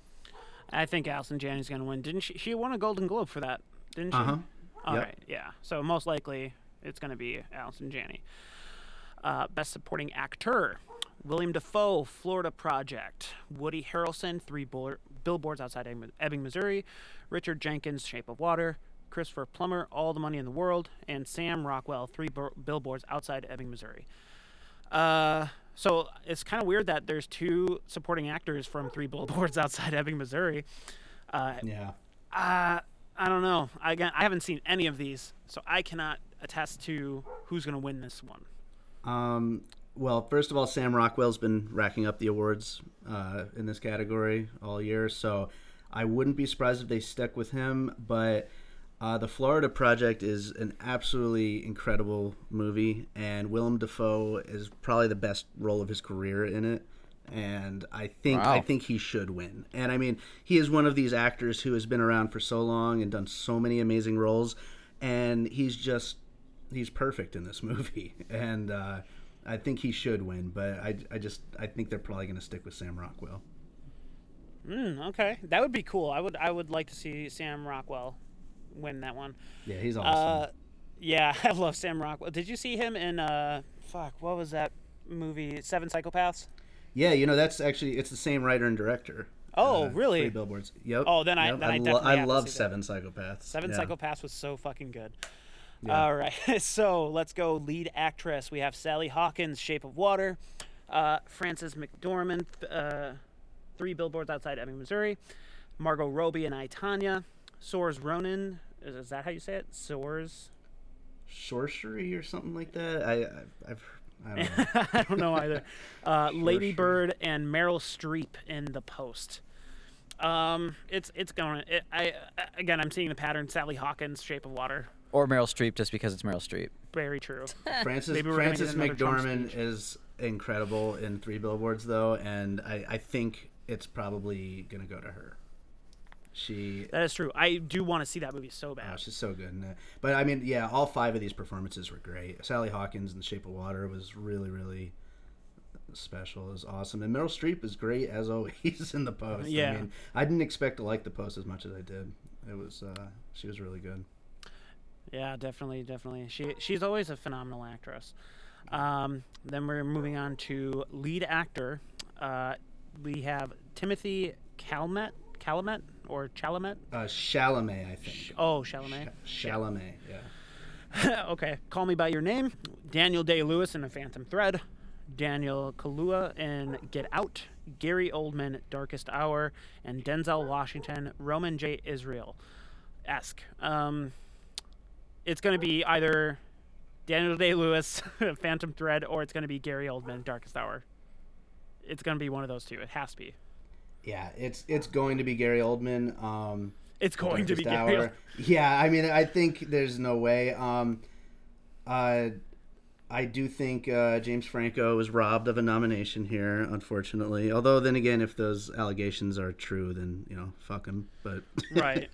I think Allison Janney's going to win. Didn't she? She won a Golden Globe for that, didn't she? Uh-huh. All Yep. right, yeah. So most likely it's going to be Allison Janney. Uh, best supporting actor: William Dafoe, Florida Project; Woody Harrelson, Three Billboards Outside Ebbing- Ebbing, Missouri; Richard Jenkins, Shape of Water; Christopher Plummer, All the Money in the World; and Sam Rockwell, Three Billboards Outside Ebbing, Missouri. Uh, so it's kind of weird that there's two supporting actors from Three Billboards <laughs> Outside Ebbing, Missouri. Uh, Yeah. uh, I don't know. I, I haven't seen any of these, so I cannot attest to who's going to win this one. Um, well, first of all, Sam Rockwell's been racking up the awards uh, in this category all year, so I wouldn't be surprised if they stuck with him. But uh, the Florida Project is an absolutely incredible movie, and Willem Dafoe is probably the best role of his career in it. And I think I think he should win. And I mean, he is one of these actors who has been around for so long and done so many amazing roles, and he's just he's perfect in this <laughs> movie, and uh, I think he should win. But I, I just I think they're probably going to stick with Sam Rockwell. Mm, okay, that would be cool. I would I would like to see Sam Rockwell win that one. Yeah, he's Uh, awesome. yeah, <laughs> I love Sam Rockwell. Did you see him in uh fuck, what was that movie? Seven Psychopaths? yeah, you know that's actually it's the same writer and director. Oh, uh, really? Three billboards. Yep. Oh, then I- yep. then I lo- I love see that. Seven Psychopaths. Seven yeah. Psychopaths was so fucking good. Yeah. All right, <laughs> so let's go lead actress. We have Sally Hawkins, Shape of Water, uh, Frances McDormand, uh, Three Billboards Outside Ebbing, Missouri, Margot Robbie and I Tonya, Soars Ronan. Is, is that how you say it? Soars. Sorcery or something like that. I, I I've I don't know. <laughs> I don't know either. Uh, <laughs> Lady. Bird and Meryl Streep in The Post. Um, it's it's going. It, I again, I'm seeing the pattern. Sally Hawkins, Shape of Water. Or Meryl Streep, just because it's Meryl Streep. Very true. Frances <laughs> Maybe we're gonna get Frances McDormand is incredible in Three Billboards though, and I, I think it's probably gonna go to her. She That is true. I do want to see that movie so Oh, bad. she's so good in it. But I mean, yeah, all five of these performances were great. Sally Hawkins in The Shape of Water was really, really special. It was awesome. And Meryl Streep is great as always <laughs> in The Post. Yeah. I mean, I didn't expect to like The Post as much as I did. It was, uh, she was really good. Yeah, definitely, definitely. She she's always a phenomenal actress. Um, then we're moving on to lead actor. Uh, we have Timothy Calmet, Calamet or Chalamet. Uh, Chalamet, I think. Oh, Chalamet. Chalamet, yeah. <laughs> okay, Call Me by Your Name. Daniel Day Lewis in A Phantom Thread. Daniel Kaluuya in Get Out. Gary Oldman, Darkest Hour, and Denzel Washington, Roman J. Israel. Esque. Um, it's going to be either Daniel Day Lewis, <laughs> Phantom Thread, or it's going to be Gary Oldman, Darkest Hour. It's going to be one of those two. It has to be. Yeah, it's it's going to be Gary Oldman. Um, It's going to be Gary. Oldman. Yeah, I mean, I think there's no way. Um, uh, I do think uh, James Franco was robbed of a nomination here, unfortunately. Although, then again, if those allegations are true, then you know, fuck him. But <laughs> Right.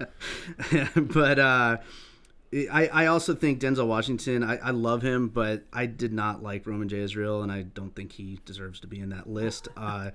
but uh, I I also think Denzel Washington. I, I love him, but I did not like Roman J. Israel, and I don't think he deserves to be in that list. Uh,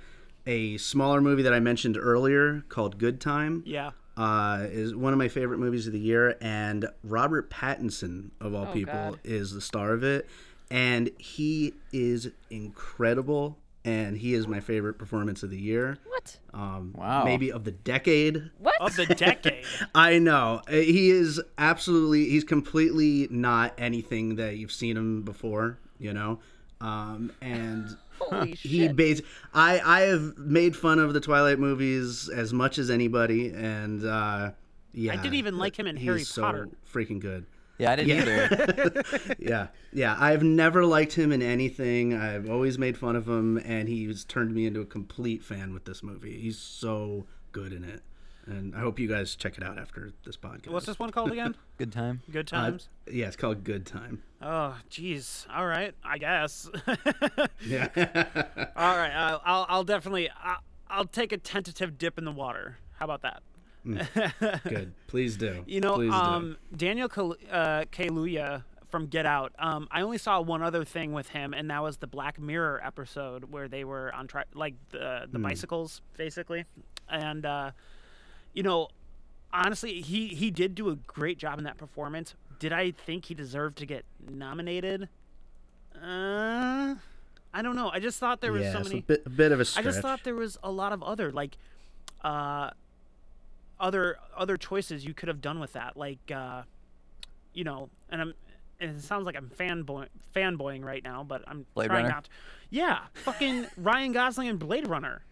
a smaller movie that I mentioned earlier called Good Time Yeah. uh, is one of my favorite movies of the year, and Robert Pattinson of all Oh, people God. is the star of it, and he is incredible, and he is my favorite performance of the year. What? Um, Wow. maybe of the decade. What? <laughs> Of the decade. I know Uh, he is absolutely. He's completely not anything that you've seen him before. You know, um, and Holy <laughs> he shit. bas- I I have made fun of the Twilight movies as much as anybody, and uh, yeah, I didn't even like him in he's Harry so Potter. Freaking good. Yeah, I didn't either. <laughs> Yeah, yeah. I've never liked him in anything. I've always made fun of him, and he's turned me into a complete fan with this movie. He's so good in it, and I hope you guys check it out after this podcast. What's this one called again? <laughs> Good time. Good Uh, times. yeah, it's called Good Time. Oh, jeez. All right, I guess. <laughs> Yeah. <laughs> All right, uh, I'll I'll definitely I'll, I'll take a tentative dip in the water. How about that? good. Please do. You know, Please um, Daniel Kal- uh, Kaluuya from Get Out. Um, I only saw one other thing with him, and that was the Black Mirror episode where they were on tri- like the the bicycles, basically. And uh, you know, honestly, he he did do a great job in that performance. Did I think he deserved to get nominated? Uh, I don't know. I just thought there was yeah, so many. a bit, a bit of a I stretch. I just thought there was a lot of other like uh other other choices you could have done with that. Like uh you know, and I'm and it sounds like I'm fanboy fanboying right now, but I'm Blade trying Runner? not to. Yeah, fucking Ryan Gosling and Blade Runner.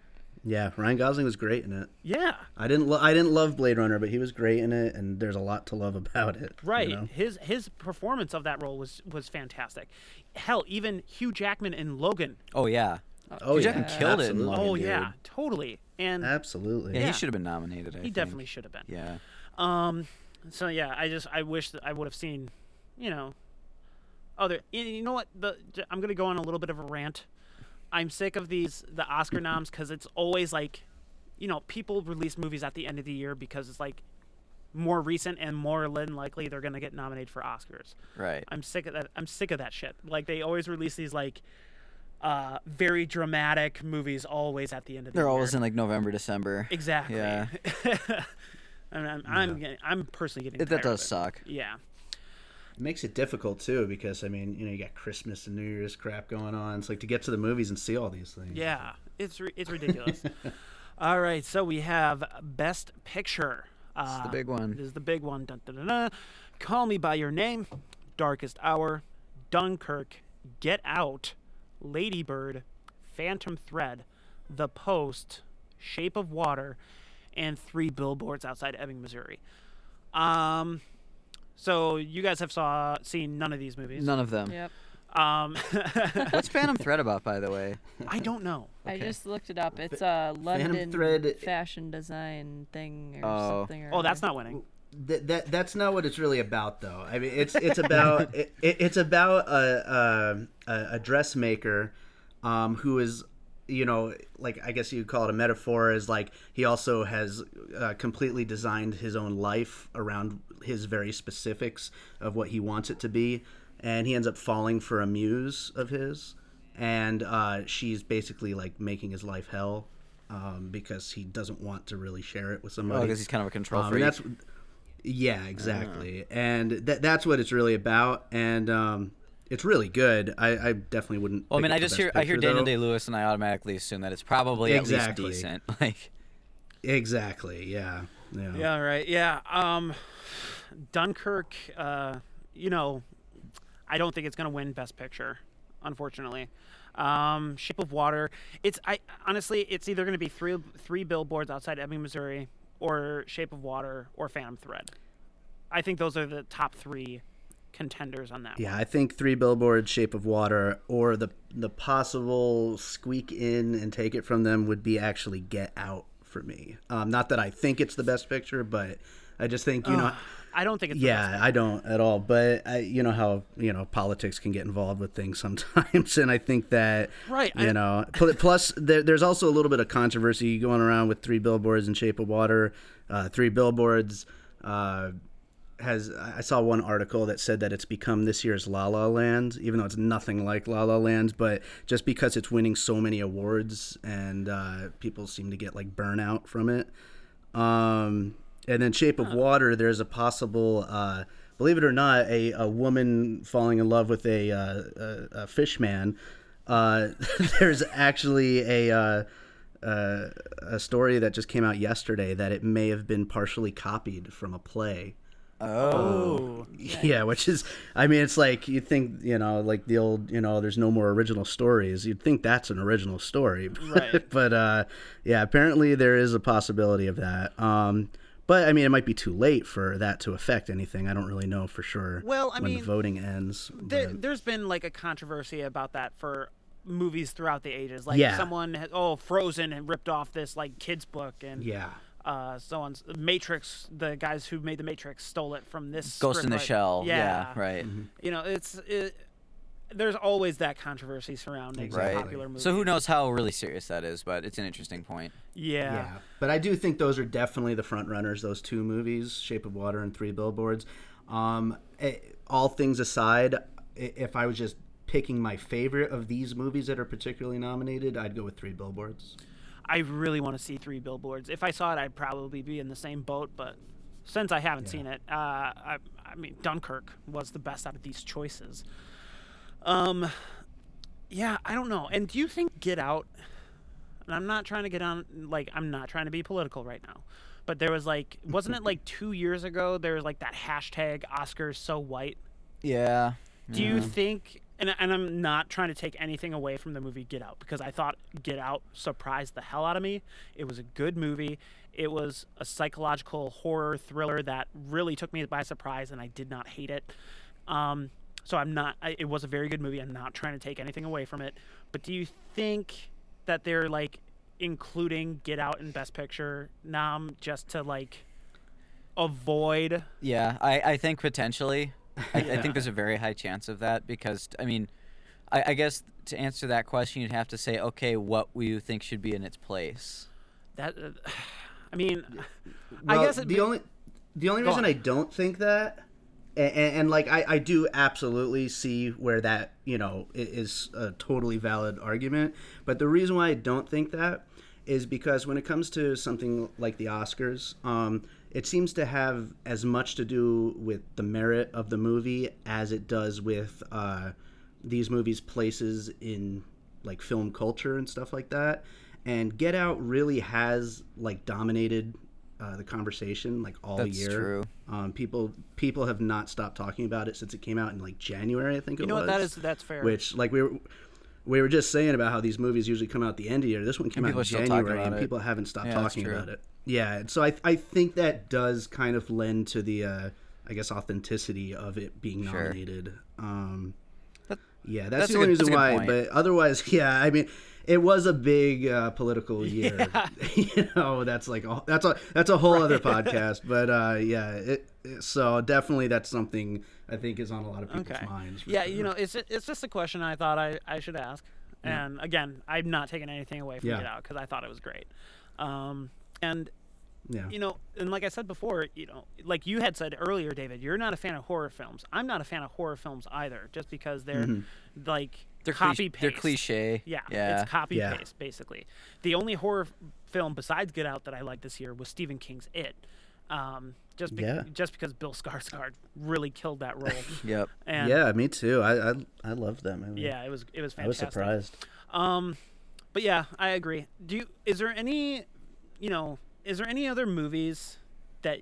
Yeah, Ryan Gosling was great in it. Yeah. I didn't. Lo- I didn't love Blade Runner, but he was great in it, and there's a lot to love about it. you Right. know? His his performance of that role was was fantastic. Hell, even Hugh Jackman in Logan. Oh yeah. Oh Hugh yeah, Jackman killed it in. Logan. oh dude. yeah, totally. And Absolutely. Yeah, Yeah. he should have been nominated. I he think. definitely should have been. Yeah. Um, so yeah, I just I wish that I would have seen, you know, other. You you know what? The I'm gonna go on a little bit of a rant. I'm sick of these the Oscar noms because it's always like, you know, people release movies at the end of the year because it's like more recent and more than likely they're gonna get nominated for Oscars. Right. I'm sick of that. I'm sick of that shit. Like they always release these like. Uh, very dramatic movies always at the end of the year. They're year. always in like November, December. exactly. Yeah. <laughs> I'm, I'm, I'm, getting, I'm personally getting It, that does it. suck. Yeah. It makes it difficult too because I mean, you know, you got Christmas and New Year's crap going on. It's like to get to the movies and see all these things. Yeah, it's ri- it's ridiculous. <laughs> All right, so we have Best Picture. Uh, the big one. This is the big one. Dun, dun, dun, dun. Call Me by Your Name, Darkest Hour, Dunkirk, Get Out, Lady Bird, Phantom Thread, The Post, Shape of Water, and Three Billboards Outside Ebbing, Missouri. Um, so you guys have saw seen none of these movies. None of them. Yep. Um, <laughs> What's Phantom Thread about, by the way? I don't know. I Okay. just looked it up. It's a London Thread- fashion design thing or Oh. something. Or Oh, that's other. not winning. That, that that's not what it's really about though. I mean, it's it's about <laughs> it, it- it's about a a, a dressmaker um, who is you know like I guess you'd call it a metaphor is like he also has uh, completely designed his own life around his very specifics of what he wants it to be, and he ends up falling for a muse of his, and uh, she's basically like making his life hell. Um, because he doesn't want to really share it with somebody. Oh, because he's kind of a control Um, freak. and that's yeah, exactly, and that that's what it's really about, and um, it's really good. I, I definitely wouldn't. well, I mean, I just hear I hear Daniel. Day Lewis, and I automatically assume that it's probably Exactly. at least decent. <laughs> Like, Exactly, yeah, yeah. Yeah, right. Yeah. Um, Dunkirk. Uh, you know, I don't think it's gonna win Best Picture, unfortunately. Um, Shape of Water. It's I honestly, it's either gonna be three three billboards outside Ebbing, Missouri, or Shape of Water, or Phantom Thread. I think those are the top three contenders on that. Yeah, I think Three Billboards, Shape of Water, or the the possible squeak in and take it from them would be actually Get Out for me. Um, not that I think it's the best picture, but I just think you know. I don't think it's the best. Yeah, I don't at all. But I, you know how you know politics can get involved with things <laughs> sometimes, and I think that Right, You I- know, plus there, there's also a little bit of controversy going around with Three Billboards in Shape of Water. Uh, Three Billboards uh, has I saw one article that said that it's become this year's La La Land, even though it's nothing like La La Land, but just because it's winning so many awards and uh, people seem to get like burnout from it. Um, and then Shape of Water. There's a possible, uh, believe it or not, a, a woman falling in love with a uh, a, a fish man. Uh, <laughs> there's actually a. Uh, uh, a story that just came out yesterday that it may have been partially copied from a play. Oh, Yeah, which is, I mean, it's like you think, you know, like the old, you know, there's no more original stories. You'd think that's an original story, <laughs> Right. but uh, yeah, apparently there is a possibility of that. Um, but I mean, it might be too late for that to affect anything. I don't really know for sure. Well, I when mean, the voting ends. there, but- there's been like a controversy about that for movies throughout the ages. Like Yeah. someone, has, oh, Frozen, and ripped off this like kids book, and yeah, uh, so on. Matrix, the guys who made the Matrix stole it from this. Ghost in the scriptwriter. Shell. Yeah, right. You know, it's it, there's always that controversy surrounding Exactly. popular movies. So who knows how really serious that is, but it's an interesting point. Yeah. yeah. But I do think those are definitely the front runners. Those two movies, Shape of Water and Three Billboards. Um, eh, all things aside, if I was just picking my favorite of these movies that are particularly nominated, I'd go with Three Billboards. I really want to see Three Billboards. If I saw it, I'd probably be in the same boat. But since I haven't seen it, uh, I, I mean, Dunkirk was the best out of these choices. Um, yeah, I don't know. And do you think Get Out? And I'm not trying to get on like I'm not trying to be political right now, but there was like <laughs> wasn't it like two years ago? There was like that hashtag Oscars so white. Yeah. Do you think? And, and I'm not trying to take anything away from the movie Get Out because I thought Get Out surprised the hell out of me. It was a good movie. It was a psychological horror thriller that really took me by surprise, and I did not hate it. Um, so I'm not. I, it was a very good movie. I'm not trying to take anything away from it. But do you think that they're like including Get Out in Best Picture nom just to like avoid? Yeah, I, I think potentially. I, I think there's a very high chance of that because, I mean, I, I guess to answer that question, you'd have to say, okay, what we you think should be in its place? That. Uh, I mean, I guess the be- only the only reason on. I don't think that, and, and like I, I do absolutely see where that you know is a totally valid argument, but the reason why I don't think that is because when it comes to something like the Oscars, um, it seems to have as much to do with the merit of the movie as it does with uh, these movies' places in like film culture and stuff like that. And Get Out really has like dominated uh, the conversation like all year. That's year. true. Um, people people have not stopped talking about it since it came out in like January, I think it You know was. what? That is that's fair. Which like we were we were just saying about how these movies usually come out at the end of the year. This one came And out in are still talking January, and it. people haven't stopped Yeah, talking about it. Yeah, so I I think that does kind of lend to the uh, I guess authenticity of it being Sure. nominated. Um, That- yeah, that's that's, the only good- reason why. But otherwise, <laughs> yeah, I mean, it was a big uh, political <laughs> year. Yeah. <laughs> you know, that's like a, that's a that's a whole other podcast. But uh, yeah, it, it- so definitely that's something I think is on a lot of people's okay. minds. Yeah, sure. you know, it's it's just a question I thought I, I should ask. And again, I'm not taking anything away from Yeah. Get Out because I thought it was great. Um, and yeah, you know, and like I said before, you know, like you had said earlier, David, you're not a fan of horror films. I'm not a fan of horror films either, just because they're like They're, copy cliche, they're cliche. Yeah, Yeah. it's copy Yeah. paste basically. The only horror f- film besides Get Out that I liked this year was Stephen King's It. Um, just be- Yeah. just because Bill Skarsgård really killed that role. <laughs> Yep. And yeah, me too. I I, I loved that movie. yeah, it was it was fantastic. I was surprised. Um, but yeah, I agree. Do you? Is there any, you know, is there any other movies that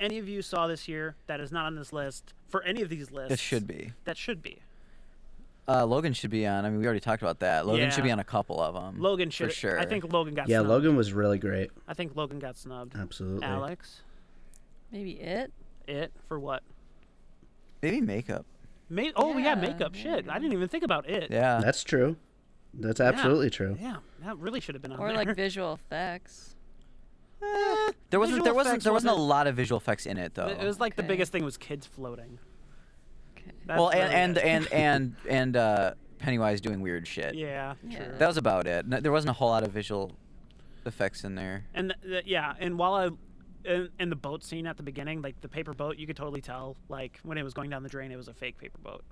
any of you saw this year that is not on this list for any of these lists? It should be. That should be. Uh, Logan should be on. I mean, we already talked about that. Logan should be on a couple of them. Logan should. for sure. I think Logan got. Yeah, snubbed. Logan was really great. I think Logan got snubbed. Absolutely. Alex, Maybe it. it for what? maybe makeup. May- oh yeah, Yeah, makeup. Shit, I didn't even think about it. Yeah. That's true. That's absolutely true. Yeah, that really should have been on there. Or there. like <laughs> visual effects. There wasn't. There wasn't. There wasn't a lot of visual effects in it though. It was like the Okay. biggest thing was kids floating. Okay. That's well, really and it. and and and <laughs> and uh, Pennywise doing weird shit. yeah, Yeah. true. That was about it. No, there wasn't a whole lot of visual effects in there. And th- th- yeah, and while I, in, in the boat scene at the beginning, like the paper boat, you could totally tell, like when it was going down the drain, it was a fake paper boat.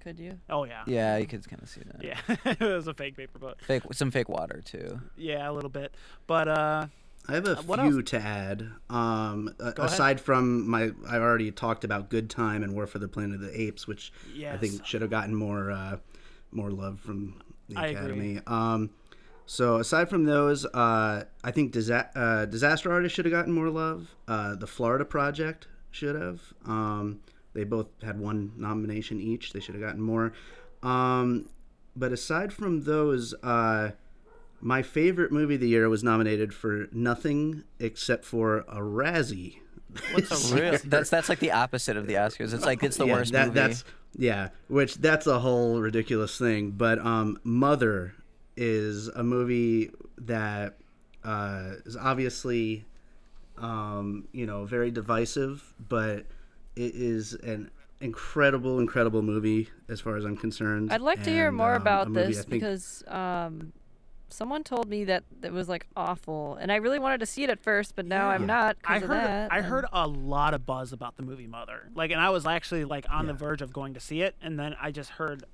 Could you? Oh yeah. Yeah, you could kind of see that. Yeah, <laughs> it was a fake paper boat. Fake, some fake water too. Yeah, a little bit, but uh, I have a what few to add. Um, a- ahead. aside from my, I already talked about Good Time and War for the Planet of the Apes, which I think should have gotten more, uh, more love from the I. Academy. Um, so aside from those, uh, I think Disa- uh, Disaster Artist should have gotten more love. Uh, the Florida Project should have. Um, they both had one nomination each. They should have gotten more. Um, but aside from those, uh, my favorite movie of the year was nominated for nothing except for a Razzie. What's a <laughs> Really? That's that's like the opposite of the Oscars. It's like it's the yeah, worst that, movie. That's yeah, which that's a whole ridiculous thing. But um, Mother is a movie that uh, is obviously um, you know very divisive, but it is an incredible, incredible movie as far as I'm concerned. I'd like to hear more um, about this because um, someone told me that it was like awful, and I really wanted to see it at first, but now I'm not. I 'cause of heard that, I and- heard a lot of buzz about the movie Mother. Like and I was actually like on the verge of going to see it and then I just heard that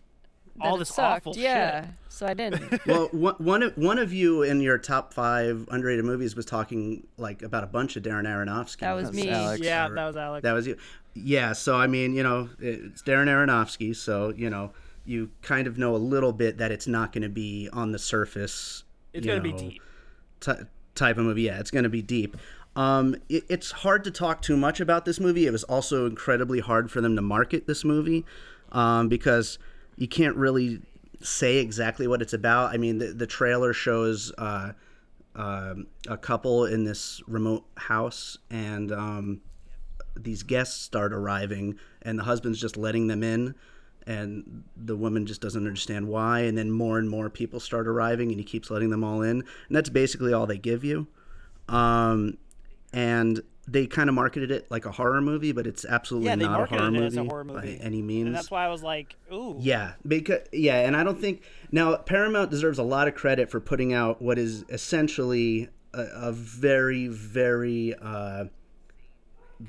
all it this sucked. awful yeah, shit. so I didn't. <laughs> well, one one of, one of you in your top five underrated movies was talking like about a bunch of Darren Aronofsky. That was movies. me. Alex. Yeah, Or- that was Alex. That was you. Yeah. So I mean, you know, it's Darren Aronofsky. So you know, you kind of know a little bit that it's not going to be on the surface. it's going to be deep. ty- type of movie. Yeah, it's going to be deep. Um, it, it's hard to talk too much about this movie. It was also incredibly hard for them to market this movie um, because you can't really say exactly what it's about. I mean, the, the trailer shows uh, um, a couple in this remote house, and um, these guests start arriving, and the husband's just letting them in. And the woman just doesn't understand why, and then more and more people start arriving, and he keeps letting them all in, and that's basically all they give you. Um, and they kind of marketed it like a horror movie, but it's absolutely Yeah, not a horror movie, a horror movie. by any means. And that's why I was like, ooh. Yeah, because yeah, and I don't think now Paramount deserves a lot of credit for putting out what is essentially a, a very, very uh,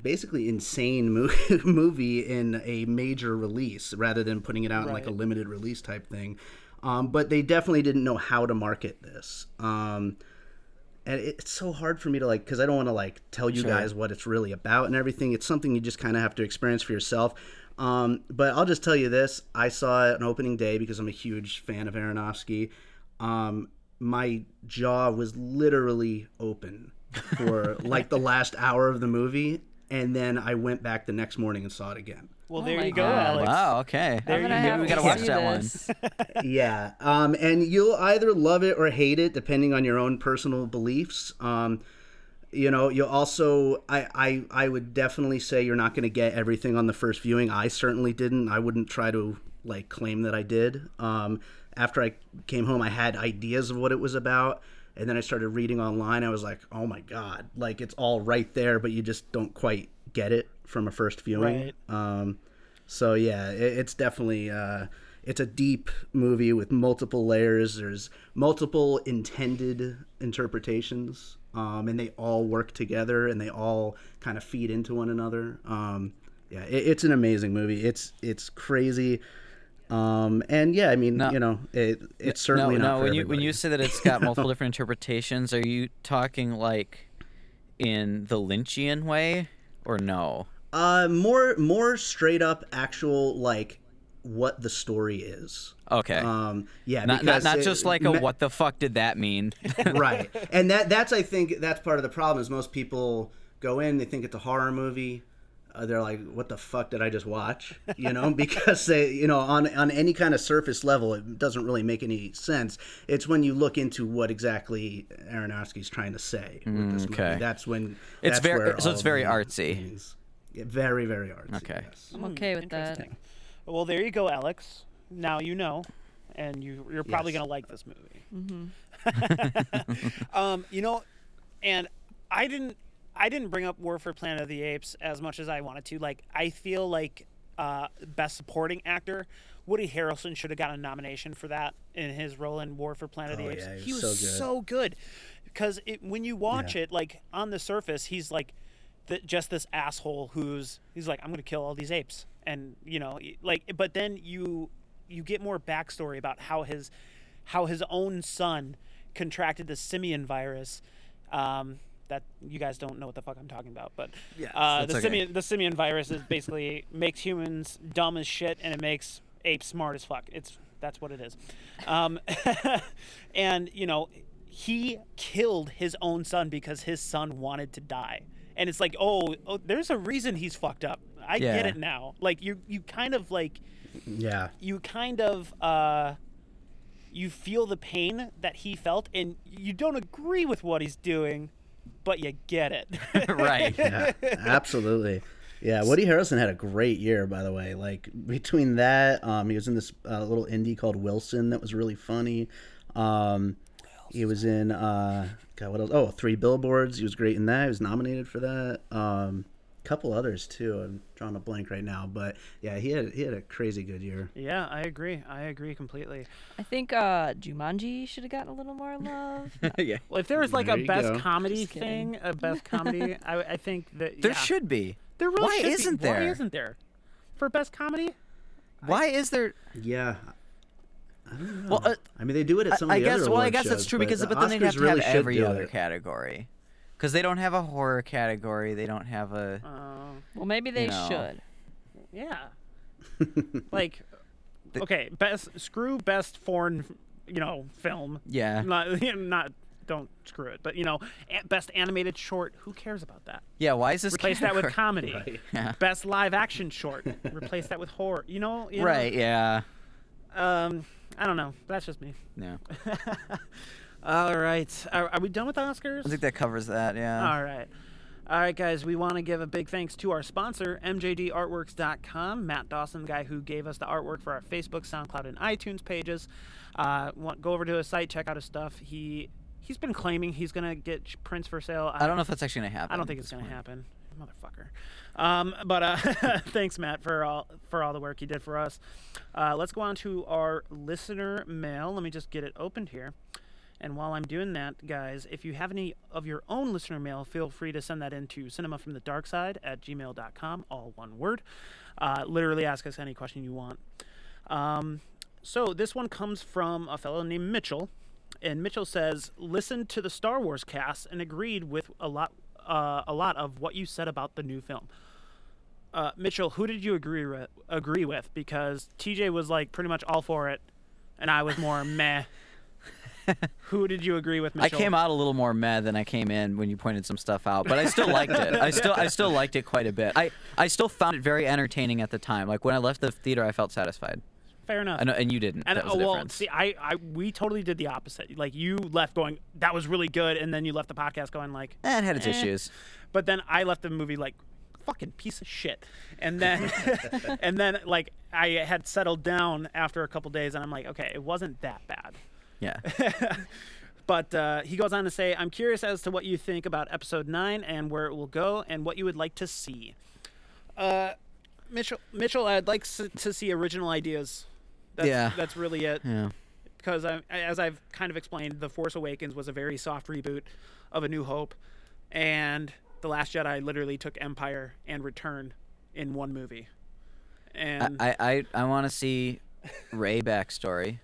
basically insane mo- <laughs> movie in a major release rather than putting it out in like a limited release type thing. Um, but they definitely didn't know how to market this. Um, and it's so hard for me to like because I don't want to like tell you guys what it's really about and everything. It's something you just kind of have to experience for yourself. Um, but I'll just tell you this: I saw it on opening day because I'm a huge fan of Aronofsky. Um, my jaw was literally open for like the last hour of the movie, and then I went back the next morning and saw it again. Well, Oh there you go, God. Alex. Wow. Okay. There I'm you go. we gotta watch see that one. <laughs> yeah um, and you'll either love it or hate it depending on your own personal beliefs um, you know you'll also I, I i would definitely say you're not going to get everything on the first viewing i certainly didn't i wouldn't try to like claim that i did um, after i came home i had ideas of what it was about and then i started reading online i was like oh my god like it's all right there but you just don't quite get it from a first viewing Right. um, so yeah, it, it's definitely uh, it's a deep movie with multiple layers. There's multiple intended interpretations, um, and they all work together and they all kind of feed into one another. Um, yeah, it, it's an amazing movie. It's it's crazy. Um, and yeah, I mean, No. you know, it, it's certainly no, not no. When you when you say that it's got multiple <laughs> different interpretations, are you talking like in the Lynchian way or no? uh, more more straight up actual like what the story is. Okay. Um, yeah, not not, not it- just like a what the fuck did that mean? <laughs> right and that that's i think that's part of the problem is most people go in they think it's a horror movie uh, they're like what the fuck did i just watch you know <laughs> because they you know on on any kind of surface level it doesn't really make any sense it's when you look into what exactly aronofsky's trying to say with this okay. movie that's when It's that's very- where so it's very artsy. meanings- yeah, very very artsy Okay. yes. I'm okay with that. Well, there you go, Alex. Now you know, and you you're probably Yes. gonna like this movie. <laughs> um, you know, and I didn't I didn't bring up War for Planet of the Apes as much as I wanted to. Like, I feel like uh, best supporting actor. Woody Harrelson should have gotten a nomination for that in his role in War for Planet of Oh, the Apes. yeah, he he was was so good. so because it, when you watch Yeah. it, like on the surface, he's like th- just this asshole who's he's like I'm gonna kill all these apes, and you know, like, but then you you get more backstory about how his how his own son contracted the simian virus. Um, that you guys don't know what the fuck I'm talking about, but Yeah, uh, the okay. simian the simian virus is basically <laughs> makes humans dumb as shit, and it makes apes smart as fuck. It's that's what it is, um, <laughs> and you know he killed his own son because his son wanted to die, and it's like oh, oh there's a reason he's fucked up. I get it now. Like you you kind of like Yeah. you kind of uh you feel the pain that he felt and you don't agree with what he's doing but you get it <laughs> <laughs> right. Yeah, absolutely. Yeah, Woody Harrelson had a great year, by the way. Like between that, um, he was in this uh, little indie called Wilson that was really funny. Um, he was in uh, God, what else? Oh, Three Billboards. He was great in that. He was nominated for that. Um, couple others too. I'm drawing a blank right now, but yeah, he had he had a crazy good year. yeah i agree i agree completely I think uh, Jumanji should have gotten a little more love. <laughs> yeah. well if there was like There a best go. comedy thing a best comedy <laughs> I, I think that There yeah. should be. there really Why should be. isn't there? why isn't there for best comedy Why is there? Yeah. I don't know. Well, uh, I mean, they do it at some I of the guess. other Well, I award guess that's shows, true but because, the but then they'd have to really have every do other it. category. Because they don't have a horror category. They don't have a. uh, well, maybe they know. should. yeah <laughs> like The- okay best screw best foreign you know film Yeah. not <laughs> not don't screw it but you know best animated short who cares about that Yeah. Why is this? replace that with comedy <laughs> Right. Yeah. best live action short replace that with horror you know, you know? Right. Yeah. um i don't know that's just me No. All right are, are we done with oscars I think that covers that. Yeah. all right. All right, guys, we want to give a big thanks to our sponsor, MJDArtworks.com. Matt Dawson, the guy who gave us the artwork for our Facebook, SoundCloud, and iTunes pages. Uh, want, go over to his site, check out his stuff. He he's been claiming he's gonna get prints for sale. I don't know if that's actually gonna happen. I don't think it's gonna point. happen, motherfucker. Um, but uh, <laughs> thanks, Matt, for all for all the work you did for us. Uh, let's go on to our listener mail. Let me just get it opened here. And while I'm doing that, guys, if you have any of your own listener mail, feel free to send that in to cinemafromthedarkside at gmail.com, all one word. Uh, literally ask us any question you want. Um, so this one comes from a fellow named Mitchell, and Mitchell says, "Listened to the Star Wars cast and agreed with a lot, uh, a lot of what you said about the new film." Uh, Mitchell, who did you agree with, agree with? Because TJ was like pretty much all for it, and I was more <laughs> meh. Who did you agree with, I came out a little more mad than I came in when you pointed some stuff out, but I still liked it. I still I still liked it quite a bit. I, I still found it very entertaining at the time. Like when I left the theater, I felt satisfied. Fair enough. Know, and you didn't. And that was uh, well, difference. see, I, I, we totally did the opposite. Like you left going, that was really good, and then you left the podcast going like, Eh, it had its eh. issues. But then I left the movie like, fucking piece of shit. And then, <laughs> and then like I had settled down after a couple days, and I'm like, okay, it wasn't that bad. Yeah. <laughs> But uh, he goes on to say, I'm curious as to what you think about episode nine and where it will go, and what you would like to see. Uh, Mitchell, Mitchell, I'd like to see original ideas. That's, Yeah. that's really it. Yeah. because I, as I've kind of explained, The Force Awakens was a very soft reboot of A New Hope, and The Last Jedi literally took Empire and Return in one movie. And I, I I, I want to see Rey backstory.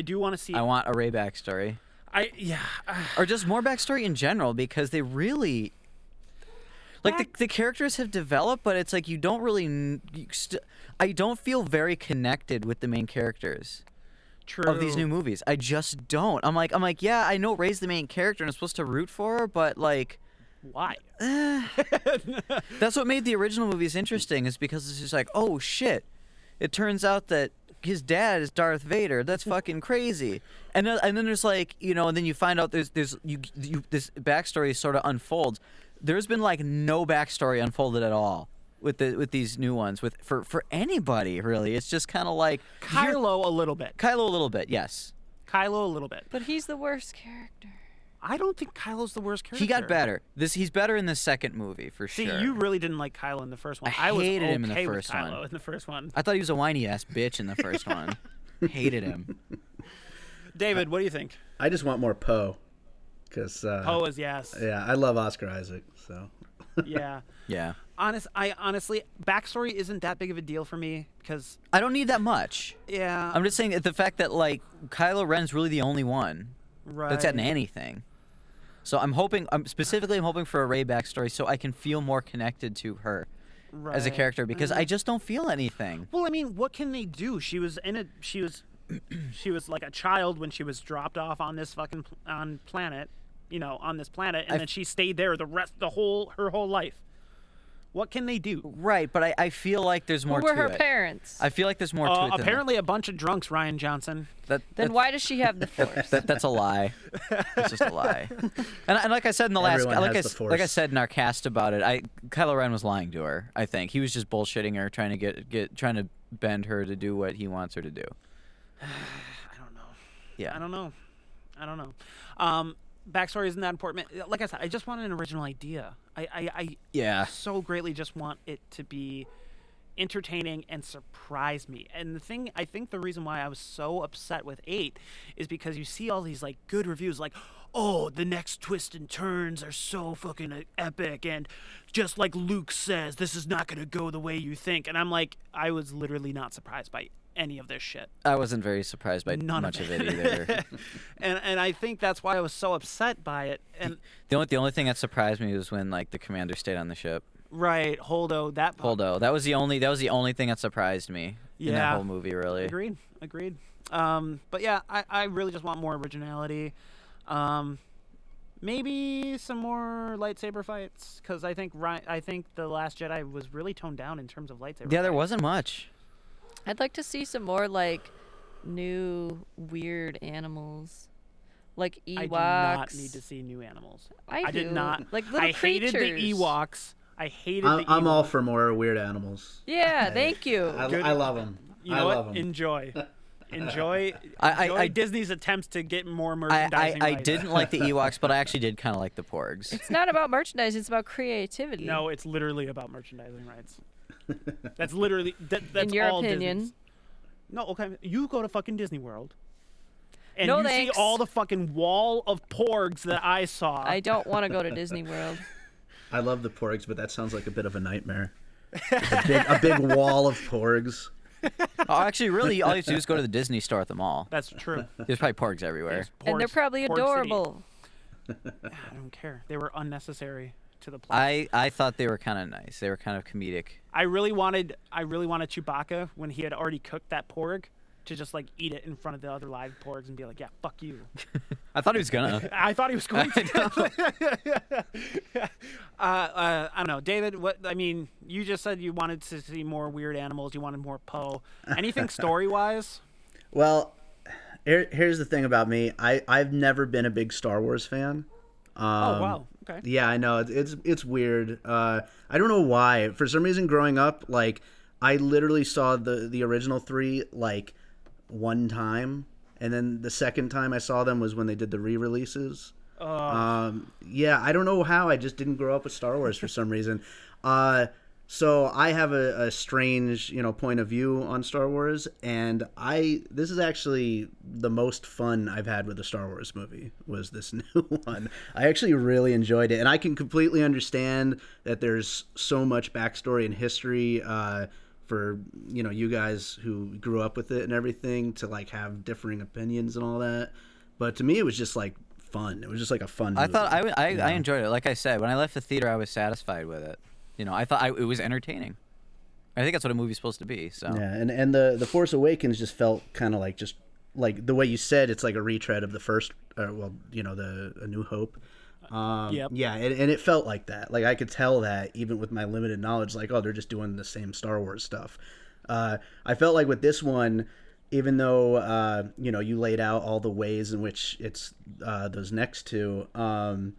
Do want to see. I want a Rey backstory, I yeah. uh, or just more backstory in general, because they really. Like the, the characters have developed, but it's like you don't really. You st- I don't feel very connected with the main characters. true. of these new movies. I just don't. I'm like, I'm like, yeah, I know Rey's the main character and I'm supposed to root for her, but like, Why? <laughs> that's what made the original movies interesting. Is because it's just like, oh shit, it turns out that his dad is Darth Vader. That's <laughs> fucking crazy. And then, and then there's like, you know, and then you find out there's there's you, you this backstory sort of unfolds. There's been like no backstory unfolded at all with the with these new ones with for for anybody really. It's just kind of like you're- Kylo a little bit. Kylo a little bit, yes. Kylo a little bit. But he's the worst character. I don't think Kylo's the worst character. He got better. This he's better in the second movie for See, sure. you really didn't like Kylo in the first one. I was hated okay him in the with first Kylo one. in the first one. I thought he was a whiny ass bitch in the first one. <laughs> Hated him. David, what do you think? I just want more Poe, because uh, Poe is yes. Yeah, I love Oscar Isaac. So <laughs> yeah. Yeah. Honest, I honestly backstory isn't that big of a deal for me because I don't need that much. yeah, I'm just saying that the fact that like Kylo Ren's really the only one right. that's at anything. So I'm hoping, I'm specifically, I'm hoping for a Rey backstory so I can feel more connected to her as a character because I mm-hmm. just don't feel anything. Well, I mean, what can they do? She was in a she was <clears throat> she was like a child when she was dropped off on this fucking on planet, you know, on this planet, and I- then she stayed there the rest the whole her whole life. What can they do? Right, but I, I feel like there's more Who were to her it. parents? I feel like there's more to Uh, it. than that. apparently, a bunch of drunks. Rian Johnson. that, then that- why does she have the <laughs> force? That, that's a lie. It's just a lie. <laughs> And, and like I said in the last, Everyone like I, the s- like I said in our cast about it, I Kylo Ren was lying to her. I think he was just bullshitting her, trying to get get trying to bend her to do what he wants her to do. <sighs> I don't know. Yeah. I don't know. I don't know. Um, backstory isn't that important. Uh, like I said, I just want an original idea. I, I, I Yeah. so greatly just want it to be entertaining and surprise me. And the thing, I think the reason why I was so upset with 8 is because you see all these like good reviews like, "Oh, the next twists and turns are so fucking e- epic and just like Luke says, this is not going to go the way you think." And I'm like, I was literally not surprised by any of this shit. I wasn't very surprised by None much of of it, it either. <laughs> <laughs> and and I think that's why I was so upset by it. And the only the only thing that surprised me was when like the commander stayed on the ship. right, Holdo, that part- Holdo. That was the only that was the only thing that surprised me in that whole movie. Really. Agreed. Agreed. Um, but yeah, I, I really just want more originality. Um, maybe some more lightsaber fights because I think Ry- I think the Last Jedi was really toned down in terms of lightsaber. Yeah, there fights. wasn't much. I'd like to see some more like new weird animals, like Ewoks. I do not need to see new animals. I did do. not. Like little I hated the. Ewoks. I hated I'm, the I'm all for more weird animals. Yeah, thank you. I, I love them. You I know love Them. Enjoy. <laughs> Enjoy, I- I- enjoy I- Disney's attempts to get more I, I. I didn't like the <laughs> Ewoks, but I actually did kind of like the Porgs. it's not about merchandise; it's about creativity. No, it's literally about merchandising rights. That's literally that, that's In your all opinion. Disney's. No, okay. You go to fucking Disney World. And No you thanks. see all the fucking wall of porgs that I saw. I don't want to go to Disney World. <laughs> I love the porgs, but that sounds like a bit of a nightmare. a, big, a big wall of porgs. oh, actually, really, all you have to do is go to the Disney store at the mall. That's true. There's probably Porgs everywhere. There's and they're porgs- probably Porg City. adorable. <laughs> I don't care. They were unnecessary to the plot. I, I thought they were kind of nice. They were kind of comedic. I really wanted I really wanted Chewbacca when he had already cooked that porg to just like eat it in front of the other live porgs and be like, "Yeah, fuck you." <laughs> I thought he was gonna. <laughs> I thought he was <laughs> going to. uh, uh, I don't know, David. What I mean, you just said you wanted to see more weird animals. You wanted more Poe. Anything story wise? Well, here, here's the thing about me. I, I've never been a big Star Wars fan. Um, Oh wow. Okay. Yeah, I know it's it's, it's weird. Uh, I don't know why. For some reason, growing up, like I literally saw the the original three like one time, and then the second time I saw them was when they did the re-releases. Um, yeah, I don't know how. I just didn't grow up with Star Wars for some reason. Uh, so I have a, a strange, you know, point of view on Star Wars, and I this is actually the most fun I've had with a Star Wars movie was this <laughs> new one. I actually really enjoyed it, and I can completely understand that there's so much backstory and history. Uh, for you know you guys who grew up with it and everything to like have differing opinions and all that but to me it was just like fun it was just like a fun I thought I, I, you I enjoyed it. Like I said, when I left the theater, I was satisfied with it. You know, I thought I, it was entertaining. I think that's what a movie's supposed to be. So Yeah, and and the the Force Awakens just felt kind of like just like the way you said it's like a retread of the first, uh, well, you know, the A New Hope. Um, Yep. Yeah, and, and it felt like that. Like I could tell that even with my limited knowledge, like oh, they're just doing the same Star Wars stuff. Uh, I felt like with this one, even though uh, you know you laid out all the ways in which it's uh, those next two. Um,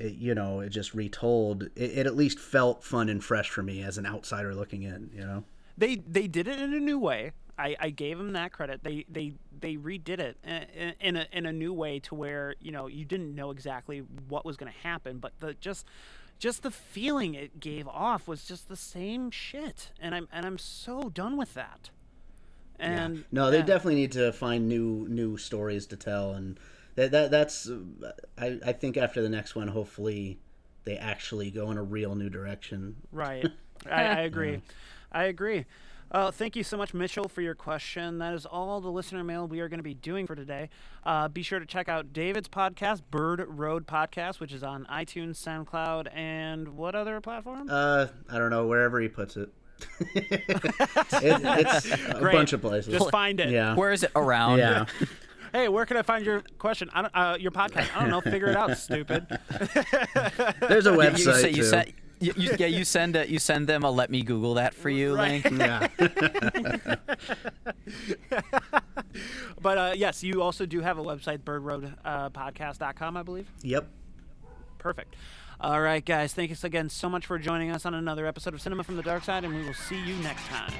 it, you know, it just retold. It, it at least felt fun and fresh for me as an outsider looking in. You know. They they did it in a new way. I, I gave them that credit. They they they redid it in, in a in a new way to where you know you didn't know exactly what was going to happen, but the just just the feeling it gave off was just the same shit, and I'm and I'm so done with that. And No, they yeah. definitely need to find new new stories to tell, and that, that that's uh, I I think after the next one, hopefully, they actually go in a real new direction. Right. <laughs> I, I agree. I agree. Uh, thank you so much, Mitchell, for your question. That is all the listener mail we are going to be doing for today. Uh, be sure to check out David's podcast, Bird Road Podcast, which is on iTunes, SoundCloud, and what other platform? Uh, I don't know wherever he puts it. <laughs> it it's a Great. bunch of places. Just find it. yeah. Where is it around? yeah. <laughs> Hey, where can I find your question? I don't, uh, your podcast. I don't know. Figure it out, stupid. <laughs> There's a You, website you, say, you too. send, you, you, yeah, you send a, you send them a let me Google that for you Right. link. yeah. <laughs> But uh, yes, you also do have a website, birdroadpodcast.com, I believe. Yep. Perfect. All right, guys. Thank you again so much for joining us on another episode of Cinema from the Dark Side, and we will see you next time.